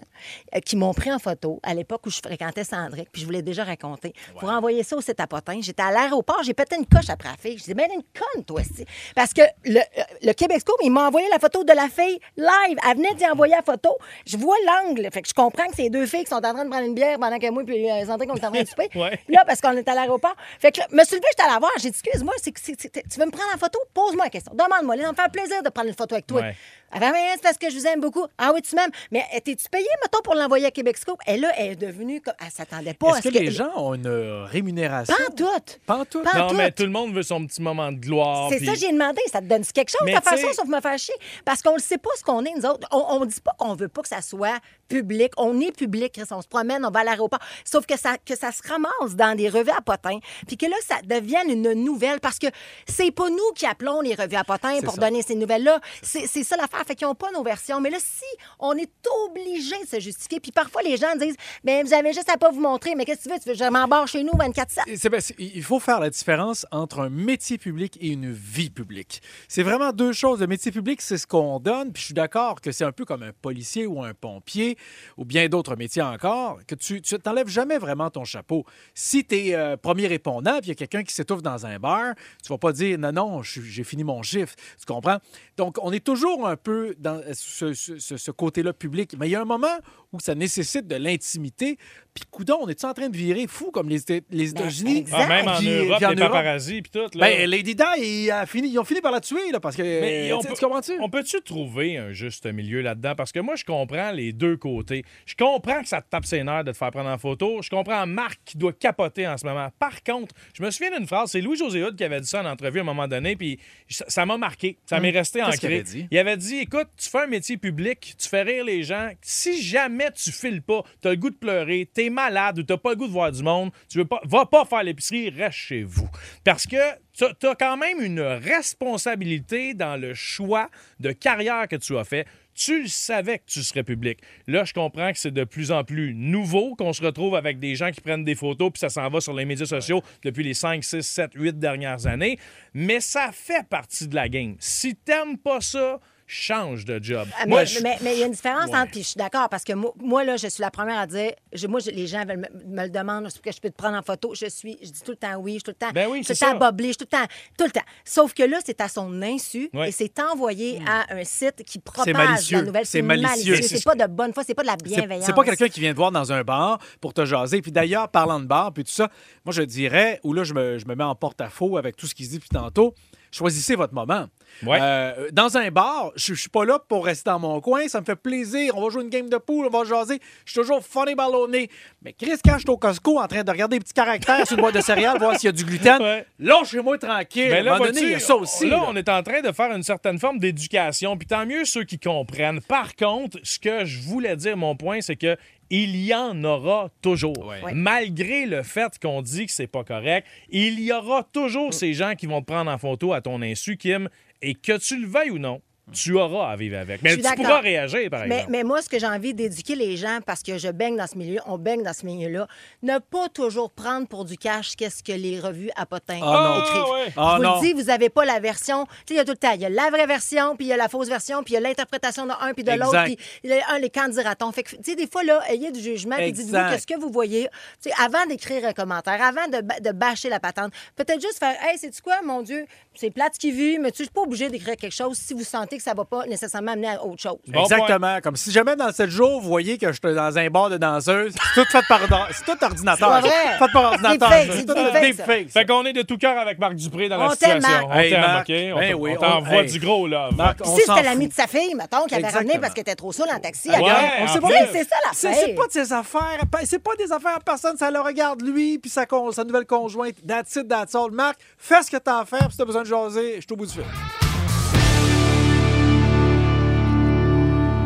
Speaker 4: euh, qui m'ont pris en photo à l'époque où je fréquentais Sandrick, puis je vous l'ai déjà raconté. Pour envoyer ça au site à Potin, j'étais à l'aéroport, j'ai pété une coche après la fille. Je dis, ben, une conne, toi, aussi. Parce que le, euh, le Québec School, il m'a envoyé la photo de la fille live. Elle venait d'y envoyer la photo. Je vois l'angle. Fait que je comprends que c'est deux filles qui sont en train de prendre une bière pendant que moi puis euh, Sandrick, on est en train de souper.
Speaker 2: Ouais.
Speaker 4: Là, parce qu'on est à l'aéroport. Fait que là, me suis levée, j'étais à la voir. J'ai dit, excuse-moi, c'est c'est- c'est- tu veux me prendre en photo? Pose-moi la question. Demande-moi. Ça me fait plaisir de prendre une photo avec toi. Elle fait, Mais c'est parce que je vous aime beaucoup. Ah oui, tu m'aimes. Mais t'es-tu payé, mettons, pour l'envoyer à Québec Scoop? Et là, elle est devenue comme. Elle s'attendait pas à
Speaker 3: Est-ce
Speaker 4: ce
Speaker 3: que les gens ont une euh, rémunération?
Speaker 4: Pas en tout.
Speaker 3: Pas en tout.
Speaker 2: Non, mais
Speaker 4: tout.
Speaker 2: le monde veut son petit moment de gloire.
Speaker 4: C'est
Speaker 2: puis-
Speaker 4: ça, j'ai demandé. Ça te donne quelque chose
Speaker 2: Mais
Speaker 4: de faire
Speaker 2: tu sais-
Speaker 4: ça, sauf me faire chier? Parce qu'on ne sait pas ce qu'on est, nous autres. On ne dit pas qu'on veut pas que ça soit public. On est public, Chris. On se promène, on va à l'aéroport. Sauf que ça, que ça se ramasse dans des revues à potins. Puis que là, ça devienne une nouvelle. Parce que c'est pas nous qui appelons les revues à potins pour
Speaker 3: ça.
Speaker 4: donner ces nouvelles-là. C'est c'est ça l'affaire. Fait qu'ils n'ont pas nos versions. Mais là, si on est obligé de se justifier, puis parfois les gens disent, ben vous avez juste à pas vous montrer. Mais qu'est-ce que tu veux? Tu veux que je m'embarque chez nous 24-7?
Speaker 3: Et c'est- ben, c'est- il faut faire la différence entre un métier public et une vie publique. C'est vraiment deux choses. Le métier public, c'est ce qu'on donne. Puis je suis d'accord que c'est un peu comme un policier ou un pompier ou bien d'autres métiers encore, que tu t'enlèves jamais vraiment ton chapeau. Si tu es premier répondant puis il y a quelqu'un qui s'étouffe dans un bar, tu vas pas dire non, non, j'ai fini mon chiffre. Tu comprends? Donc, on est toujours un peu dans ce, ce- ce- ce côté-là public. Mais il y a un moment où ça nécessite de l'intimité. Puis, coudon, on est en train de virer fou comme les, les États-Unis?
Speaker 4: exact.
Speaker 2: Ah, même en
Speaker 3: Puis-
Speaker 2: Europe,
Speaker 3: puis en
Speaker 2: les
Speaker 3: Europe.
Speaker 2: paparazzi puis tout. Là.
Speaker 3: Ben, Lady Di, il a fini, ils ont fini par la tuer, là, parce que.
Speaker 2: Mais
Speaker 3: euh,
Speaker 2: on peut-
Speaker 3: tu comprends-tu?
Speaker 2: On peut-tu trouver un juste milieu là-dedans? Parce que moi, je comprends les deux côtés. Je comprends que ça te tape ses nerfs de te faire prendre en photo. Je comprends Marc qui doit capoter en ce moment. Par contre, je me souviens d'une phrase, c'est Louis-José Hood qui avait dit ça en entrevue à un moment donné, puis ça m'a marqué. Ça m'est resté
Speaker 3: Hum. Qu'est-ce qu'il
Speaker 2: ancré.
Speaker 3: avait dit?
Speaker 2: Il avait dit, écoute, tu fais un métier public, tu fais rire les gens. Si jamais tu files pas, t'as le goût de pleurer, t'es malade ou t'as pas le goût de voir du monde, tu veux pas, va pas faire l'épicerie, reste chez vous. Parce que tu as quand même une responsabilité dans le choix de carrière que tu as fait. Tu le savais que tu serais public. Là, je comprends que c'est de plus en plus nouveau qu'on se retrouve avec des gens qui prennent des photos puis ça s'en va sur les médias sociaux depuis les 5, 6, 7, 8 dernières années. Mais ça fait partie de la game. Si t'aimes pas ça, change de job. Moi,
Speaker 4: mais,
Speaker 2: je-
Speaker 4: mais- mais il y a une différence
Speaker 2: Ouais.
Speaker 4: entre. Puis je suis d'accord, parce que moi, moi, là, je suis la première à dire. je- moi, je- les gens veulent me, me le demandent, est-ce que je peux te prendre en photo? Je suis. Je dis tout le temps oui, je suis tout le temps.
Speaker 2: Ben oui,
Speaker 4: tout le temps boblé, je suis tout le temps. Tout le temps. Sauf que là, c'est à son insu
Speaker 2: Ouais.
Speaker 4: et c'est envoyé à un site qui propage la nouvelle.
Speaker 3: C'est malicieux.
Speaker 4: C'est pas de bonne foi, c'est pas de la bienveillance.
Speaker 3: C'est pas quelqu'un qui vient te voir dans un bar pour te jaser. Puis d'ailleurs, parlant de bar, puis tout ça, moi, je dirais, ou là, je me, je me mets en porte-à-faux avec tout ce qui se dit depuis tantôt, choisissez votre moment.
Speaker 2: Ouais.
Speaker 3: Euh, dans un bar, je je suis pas là pour rester dans mon coin. Ça me fait plaisir. On va jouer une game de poule, on va jaser. Je suis toujours funny ballonné. Mais Chris, quand je suis au Costco en train de regarder les petits caractères sur une boîte de céréales, voir s'il y a du gluten,
Speaker 2: Ouais.
Speaker 3: lâchez-moi tranquille.
Speaker 2: Ben
Speaker 3: à un
Speaker 2: là,
Speaker 3: moment donné,
Speaker 2: vois-tu,
Speaker 3: il y a ça aussi.
Speaker 2: Là,
Speaker 3: là.
Speaker 2: on est en train de faire une certaine forme d'éducation, puis tant mieux ceux qui comprennent. Par contre, ce que je voulais dire, mon point, c'est que il y en aura toujours.
Speaker 3: Ouais.
Speaker 4: Ouais.
Speaker 2: Malgré le fait qu'on dit que c'est pas correct, il y aura toujours ces gens qui vont te prendre en photo à ton insu, Kim, et que tu le veuilles ou non. Tu auras à vivre avec. Mais
Speaker 4: Je
Speaker 2: tu pourras réagir, par
Speaker 4: Mais,
Speaker 2: exemple.
Speaker 4: mais moi, ce que j'ai envie d'éduquer les gens, parce que je baigne dans ce milieu, on baigne dans ce milieu-là, ne pas toujours prendre pour du cash qu'est-ce que les revues à potins
Speaker 3: Ah,
Speaker 4: écrivent.
Speaker 2: Ah, ouais.
Speaker 3: Ah,
Speaker 4: je vous
Speaker 3: non.
Speaker 4: le dis, vous n'avez pas la version. Tu sais, il y a tout le temps. Il y a la vraie version, puis il y a la fausse version, puis il y a l'interprétation de un puis de l'autre, puis il y a un, les candidatons. Fait que, tu sais, des fois, là, ayez du jugement, puis dites-vous que ce que vous voyez, tu sais, avant d'écrire un commentaire, avant de bâcher la patente, peut-être juste faire, hey, c'est-tu quoi, mon Dieu, c'est plate ce qui vit, mais tu n'es pas obligé d'écrire quelque chose si vous sentez que ça ne va pas nécessairement amener à autre chose.
Speaker 2: Bon
Speaker 3: Exactement. Comme si jamais dans 7 jours, vous voyez que je suis dans un bar de danseuse, c'est tout fait par c'est tout ordinateur.
Speaker 4: C'est pas vrai.
Speaker 3: Fait par ordinateur. C'est tout
Speaker 4: deepfake,
Speaker 3: ça.
Speaker 2: Fait qu'on est de tout cœur avec Marc Dupré dans la
Speaker 4: On
Speaker 2: situation.
Speaker 4: Marc.
Speaker 2: On
Speaker 3: Hey,
Speaker 2: t'aime,
Speaker 3: Marc.
Speaker 2: OK? On
Speaker 3: Ben
Speaker 2: t-
Speaker 3: oui,
Speaker 2: on
Speaker 3: on-
Speaker 2: t'envoie
Speaker 3: hey.
Speaker 2: du gros, là.
Speaker 3: Marc, on
Speaker 4: Si c'était l'ami de sa fille, mettons, qui avait ramené parce qu'elle était trop saoule en taxi.
Speaker 2: Ouais,
Speaker 4: on sait pas, c'est ça la
Speaker 3: C'est c'est pas de ses affaires. Pa- C'est pas des affaires à personne. Ça le regarde lui puis sa, nouvelle conjointe. That's it, that's all. Marc, fais ce que t'as à faire. puis Si t'as besoin de jaser, je suis au bout du fil.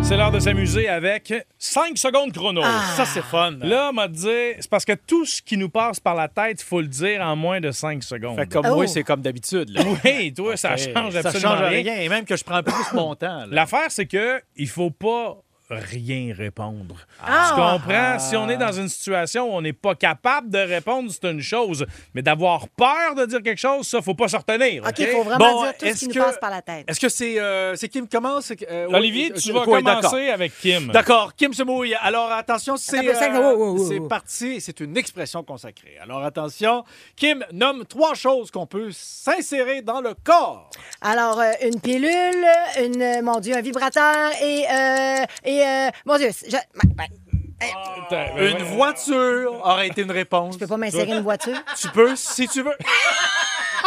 Speaker 2: C'est l'heure de s'amuser avec 5 secondes chrono.
Speaker 3: Ça, c'est fun.
Speaker 2: Là, m'a dit, c'est parce que tout ce qui nous passe par la tête, il faut le dire en moins de 5 secondes.
Speaker 3: Fait que comme
Speaker 4: Oh.
Speaker 3: moi, c'est comme d'habitude. là.
Speaker 2: Oui, toi, ça change
Speaker 3: ça
Speaker 2: absolument
Speaker 3: change
Speaker 2: rien.
Speaker 3: rien. Et même que je prends plus mon temps. là.
Speaker 2: L'affaire, c'est que il faut pas rien répondre.
Speaker 4: Ah!
Speaker 2: Tu comprends? Si on est dans une situation où on n'est pas capable de répondre, c'est une chose. Mais d'avoir peur de dire quelque chose, ça, faut pas se retenir.
Speaker 4: OK,
Speaker 2: OK?
Speaker 4: il faut vraiment
Speaker 3: Bon,
Speaker 4: dire tout ce qui nous passe par la tête.
Speaker 3: Est-ce que c'est euh, c'est qui me commence? Euh,
Speaker 2: Olivier, tu vas commencer avec Kim.
Speaker 3: D'accord, Kim se mouille. Alors attention, c'est euh,
Speaker 4: wow, wow, wow,
Speaker 3: c'est
Speaker 4: wow.
Speaker 3: parti, c'est une expression consacrée. Alors attention, Kim nomme trois choses qu'on peut s'insérer dans le corps.
Speaker 4: Alors, euh, une pilule, une, mon Dieu, un vibrateur et, euh, et euh, mon Dieu, je, ben, ben,
Speaker 2: ben,
Speaker 3: Une
Speaker 2: ouais.
Speaker 3: voiture aurait été une réponse.
Speaker 4: je peux pas m'insérer une voiture.
Speaker 3: Tu peux, si tu veux.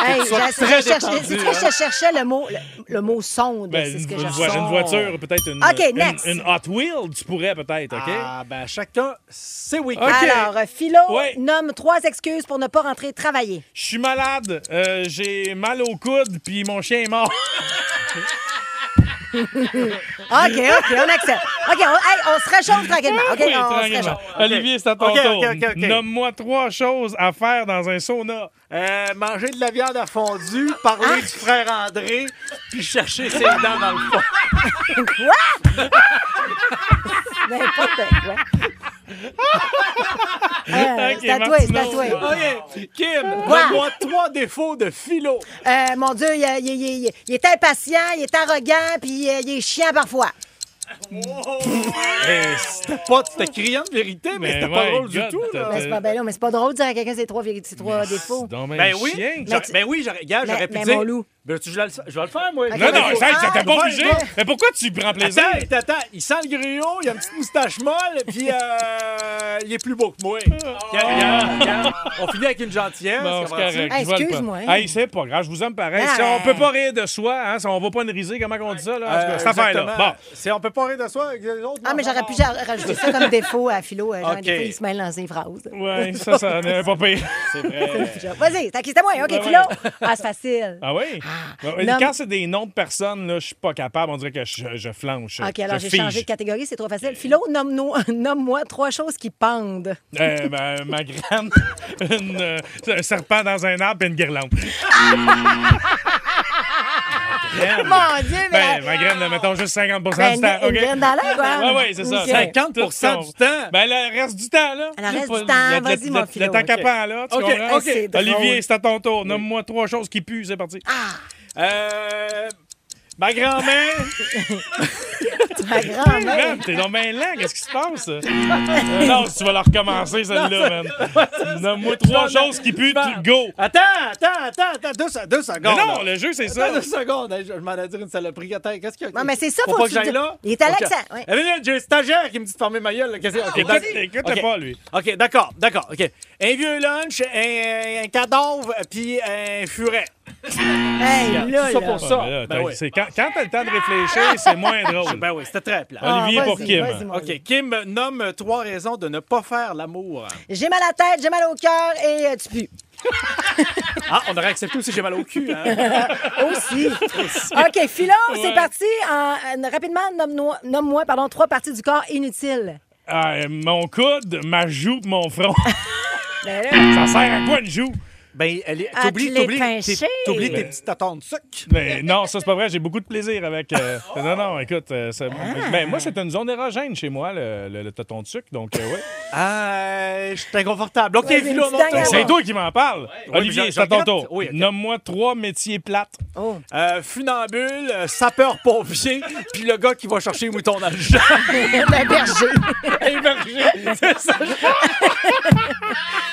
Speaker 4: Hey,
Speaker 3: tu sois très
Speaker 4: je cherchais-
Speaker 3: détendu,
Speaker 4: c'est que
Speaker 3: hein.
Speaker 4: je cherchais le mot, le, le mot sonde.
Speaker 2: Ben,
Speaker 4: c'est ce que
Speaker 2: une,
Speaker 4: je
Speaker 2: vo-
Speaker 4: cherchais.
Speaker 2: une voiture, peut-être une,
Speaker 4: OK,
Speaker 2: une-
Speaker 4: next.
Speaker 2: une Hot Wheel, tu pourrais peut-être, OK?
Speaker 3: Ah, ben chacun, c'est oui.
Speaker 2: OK.
Speaker 4: Alors, euh, Philo
Speaker 2: Ouais.
Speaker 4: nomme trois excuses pour ne pas rentrer travailler.
Speaker 2: Je suis malade, euh, j'ai mal au coude, puis mon chien est mort.
Speaker 4: OK, OK, on accepte. OK, on, hey, on se réchauffe tranquillement. OK,
Speaker 2: Oui,
Speaker 4: on se
Speaker 2: tranquillement.
Speaker 4: réchauffe.
Speaker 2: Olivier, c'est à ton
Speaker 3: OK,
Speaker 2: tour.
Speaker 3: OK, OK, OK.
Speaker 2: Nomme-moi trois choses à faire dans un sauna.
Speaker 3: Euh, manger de la viande à fondue, parler du frère André, puis chercher ses dents dans le fond.
Speaker 4: N'importe quoi. Euh, c'est à toi, c'est à toi.
Speaker 3: OK, Kim, donne-moi trois défauts de philo.
Speaker 4: Euh, mon Dieu, il, il- il- il- il est impatient, il est arrogant, puis euh, il est chiant parfois.
Speaker 3: Eh, C'était pas, c'était criant de vérité, mais,
Speaker 2: Mais
Speaker 3: c'était pas drôle du
Speaker 2: God,
Speaker 3: tout. là.
Speaker 4: Mais c'est pas, ben non, mais c'est pas drôle de dire à quelqu'un ses trois, véri- ses trois défauts.
Speaker 2: Donc, ben,
Speaker 3: Ben oui, j'aurais- ben oui, j'aurais,
Speaker 4: Mais-
Speaker 3: j'aurais pu
Speaker 4: mais
Speaker 3: dire.
Speaker 4: mon loup.
Speaker 3: Ben, tu, je, vais le, je vais le faire, moi.
Speaker 2: Non, non, ça,
Speaker 4: ah,
Speaker 2: t'es pas obligé. Mais pourquoi tu prends plaisir?
Speaker 3: Attends, attends, il sent le grillon, il a une petite moustache molle, puis euh, il est plus beau que moi. Regarde. On finit avec une gentillesse.
Speaker 2: C'est correct.
Speaker 4: Hey, excuse-moi.
Speaker 2: Hey, c'est pas grave, je vous aime pareil.
Speaker 4: Ah,
Speaker 2: Si on
Speaker 4: ouais.
Speaker 2: peut pas rire de soi, hein, si on va pas une risée, comment on dit ça, là?
Speaker 3: Euh,
Speaker 2: cette affaire-là. Bon.
Speaker 3: C'est, on peut pas rire de soi avec les autres.
Speaker 4: Ah,
Speaker 3: non,
Speaker 4: mais j'aurais pu rajouter ça comme défaut à Philo. euh, Genre,
Speaker 3: OK.
Speaker 4: des fois, il se mêle dans ses phrases.
Speaker 2: Ouais, ça, ça n'est pas pire.
Speaker 3: C'est vrai.
Speaker 4: Vas-y, à moi. OK, Philo. Ah, c'est facile.
Speaker 2: Ah oui?
Speaker 4: Non,
Speaker 2: Quand
Speaker 4: mais-
Speaker 2: c'est des noms de personnes, là, je suis pas capable. On dirait que je, je flanche.
Speaker 4: OK, alors j'ai changé de catégorie, c'est trop facile. Philo, nomme-nous- nomme-moi trois choses qui pendent.
Speaker 2: Euh, ma, ma une, euh, un serpent dans un arbre et une guirlande.
Speaker 4: Mon Dieu, mais.
Speaker 2: Ben, ma graine, mettons juste 50%
Speaker 4: Ben,
Speaker 2: du temps.
Speaker 4: une
Speaker 2: OK?
Speaker 4: graine dans l'air, quoi.
Speaker 2: Oui, oui, c'est ça.
Speaker 4: OK.
Speaker 3: 50
Speaker 2: Tout son-
Speaker 3: du temps?
Speaker 2: Ben, le reste du temps, là.
Speaker 4: Le reste
Speaker 2: Pas-
Speaker 4: du temps,
Speaker 2: le- le-
Speaker 4: vas-y,
Speaker 2: le-
Speaker 4: mon
Speaker 2: Le
Speaker 4: Philo.
Speaker 2: temps capant, là. Tu
Speaker 3: OK,
Speaker 2: comprends? Olivier, c'est à ton tour. Nomme-moi trois choses qui puent. C'est parti.
Speaker 3: Euh, ma grand-mère.
Speaker 4: Ma grand-mère.
Speaker 2: T'es donc bien lent. Qu'est-ce qui se passe? Euh, non, tu vas la recommencer, celle-là, man. Nomme-moi trois
Speaker 3: Non, non.
Speaker 2: choses qui puent. tu- Go!
Speaker 3: Attends, attends, attends, attends, deux, deux secondes.
Speaker 2: Mais non,
Speaker 3: là.
Speaker 2: le jeu, c'est ça.
Speaker 3: Attends deux secondes. Hey, Je, je m'en ai dit une saloperie. Attends, qu'est-ce qu'il y a?
Speaker 4: Non, mais c'est ça,
Speaker 3: faut,
Speaker 4: faut
Speaker 3: pas
Speaker 4: que
Speaker 3: que j'aille
Speaker 4: dis-
Speaker 3: là?
Speaker 4: Il est à l'accent, ouais.
Speaker 3: Eh, minute, J'ai un stagiaire qui me dit de fermer ma gueule. ok,
Speaker 2: Écoute,
Speaker 3: d'accord.
Speaker 2: écoute pas, lui.
Speaker 3: OK, d'accord, d'accord. OK. Un vieux lunch, un, un cadavre, puis un furet.
Speaker 4: Hey, là,
Speaker 3: Tout ça
Speaker 4: là.
Speaker 3: pour ça.
Speaker 2: Là,
Speaker 3: Ben
Speaker 2: t'as-
Speaker 3: oui.
Speaker 2: c'est quand quand t'as le temps de réfléchir, c'est moins drôle.
Speaker 3: Ben oui, c'était très plat.
Speaker 4: Ah,
Speaker 2: Olivier pour
Speaker 4: vas-y,
Speaker 2: Kim.
Speaker 4: vas-y, mon
Speaker 3: OK, Kim nomme trois raisons de ne pas faire l'amour.
Speaker 4: J'ai mal à la tête, j'ai mal au cœur et euh, tu pues.
Speaker 3: Ah, on aurait accepté aussi j'ai mal au cul. Hein?
Speaker 4: Aussi. OK, Philo, c'est parti. En- en- rapidement, nomme-moi nomme-moi, pardon, trois parties du corps inutiles.
Speaker 2: Ah, euh, mon coude, ma joue, pis mon front.
Speaker 4: Ben là,
Speaker 2: Ça sert à quoi une joue?
Speaker 3: Ben, elle est-
Speaker 4: Ah,
Speaker 3: t'oublies,
Speaker 4: tu l'es
Speaker 3: t'oublies, tes- t'oublies tes petits tâtons de sucre.
Speaker 2: Mais non, ça, c'est pas vrai. J'ai beaucoup de plaisir avec. euh, Non, non, écoute. euh, c'est- ben, moi, c'est une zone érogène chez moi, le, le, le tonton de sucre. Donc, euh, ouais.
Speaker 3: Ah, je suis inconfortable. OK,
Speaker 4: Ouais,
Speaker 3: Philo,
Speaker 4: mais
Speaker 3: mon
Speaker 4: c'est
Speaker 2: toi qui m'en parles.
Speaker 3: mais
Speaker 2: Olivier,
Speaker 3: je-
Speaker 2: c'est à
Speaker 3: je
Speaker 2: ton tour.
Speaker 3: Oui, ok.
Speaker 2: Nomme-moi trois métiers plates.
Speaker 4: Oh.
Speaker 3: Euh, funambule, euh, sapeur-pompier, puis le gars qui va chercher les moutons dans le champ.
Speaker 4: Le berger.
Speaker 3: Un berger. C'est ça.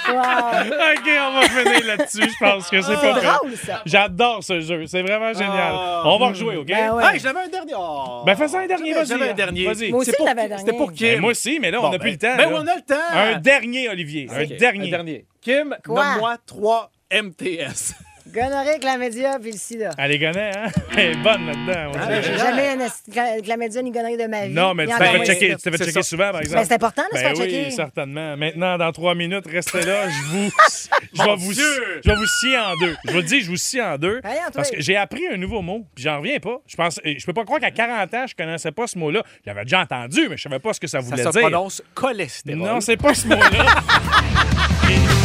Speaker 4: Wow.
Speaker 2: OK, on va finir là-dessus. Je pense que c'est pas
Speaker 4: drôle, ça.
Speaker 2: J'adore ce jeu. C'est vraiment génial.
Speaker 3: Ah.
Speaker 2: On va rejouer, OK?
Speaker 4: Ben ouais.
Speaker 3: Hey, j'avais un dernier. Oh.
Speaker 2: Ben, fais-en un dernier, vas-y.
Speaker 3: J'avais un dernier.
Speaker 2: Vas-y.
Speaker 4: Moi aussi,
Speaker 3: C'est pour-
Speaker 4: j'avais un
Speaker 3: C'était
Speaker 4: dernier.
Speaker 3: pour Kim.
Speaker 2: Ben, moi aussi, mais là, on n'a
Speaker 3: ben-
Speaker 2: plus le temps.
Speaker 3: Ben,
Speaker 2: là.
Speaker 3: on a le temps.
Speaker 2: Un dernier, Olivier. Un dernier.
Speaker 3: Un dernier. Kim,
Speaker 4: Quoi?
Speaker 3: nomme-moi trois MTS.
Speaker 4: Gonorrhée, chlamydia, puis le sida.
Speaker 2: Elle les connaît, hein? Elle est bonne là-dedans.
Speaker 4: Ah. J'ai jamais un esti- cla- chlamydia ni gonorrhée de ma vie.
Speaker 2: Non, mais tu t'es fait checker, tu t'es fait checker
Speaker 3: ça.
Speaker 2: souvent, par exemple.
Speaker 4: Ben, c'est important de se
Speaker 2: Ben
Speaker 4: faire
Speaker 2: oui,
Speaker 4: checker.
Speaker 2: certainement. Maintenant, dans trois minutes, restez là. Je vous, je vais vous, je vais vous scier en deux. Je vous le dis, je vous scie en deux. Parce que j'ai appris un nouveau mot, puis j'en reviens pas. Je pense, je peux pas croire qu'à 40 ans, je connaissais pas ce mot-là. J'avais déjà entendu, mais je savais pas ce que ça
Speaker 3: Ça
Speaker 2: voulait
Speaker 3: se
Speaker 2: dire.
Speaker 3: prononce cholestérol.
Speaker 2: Non, c'est pas ce mot-là.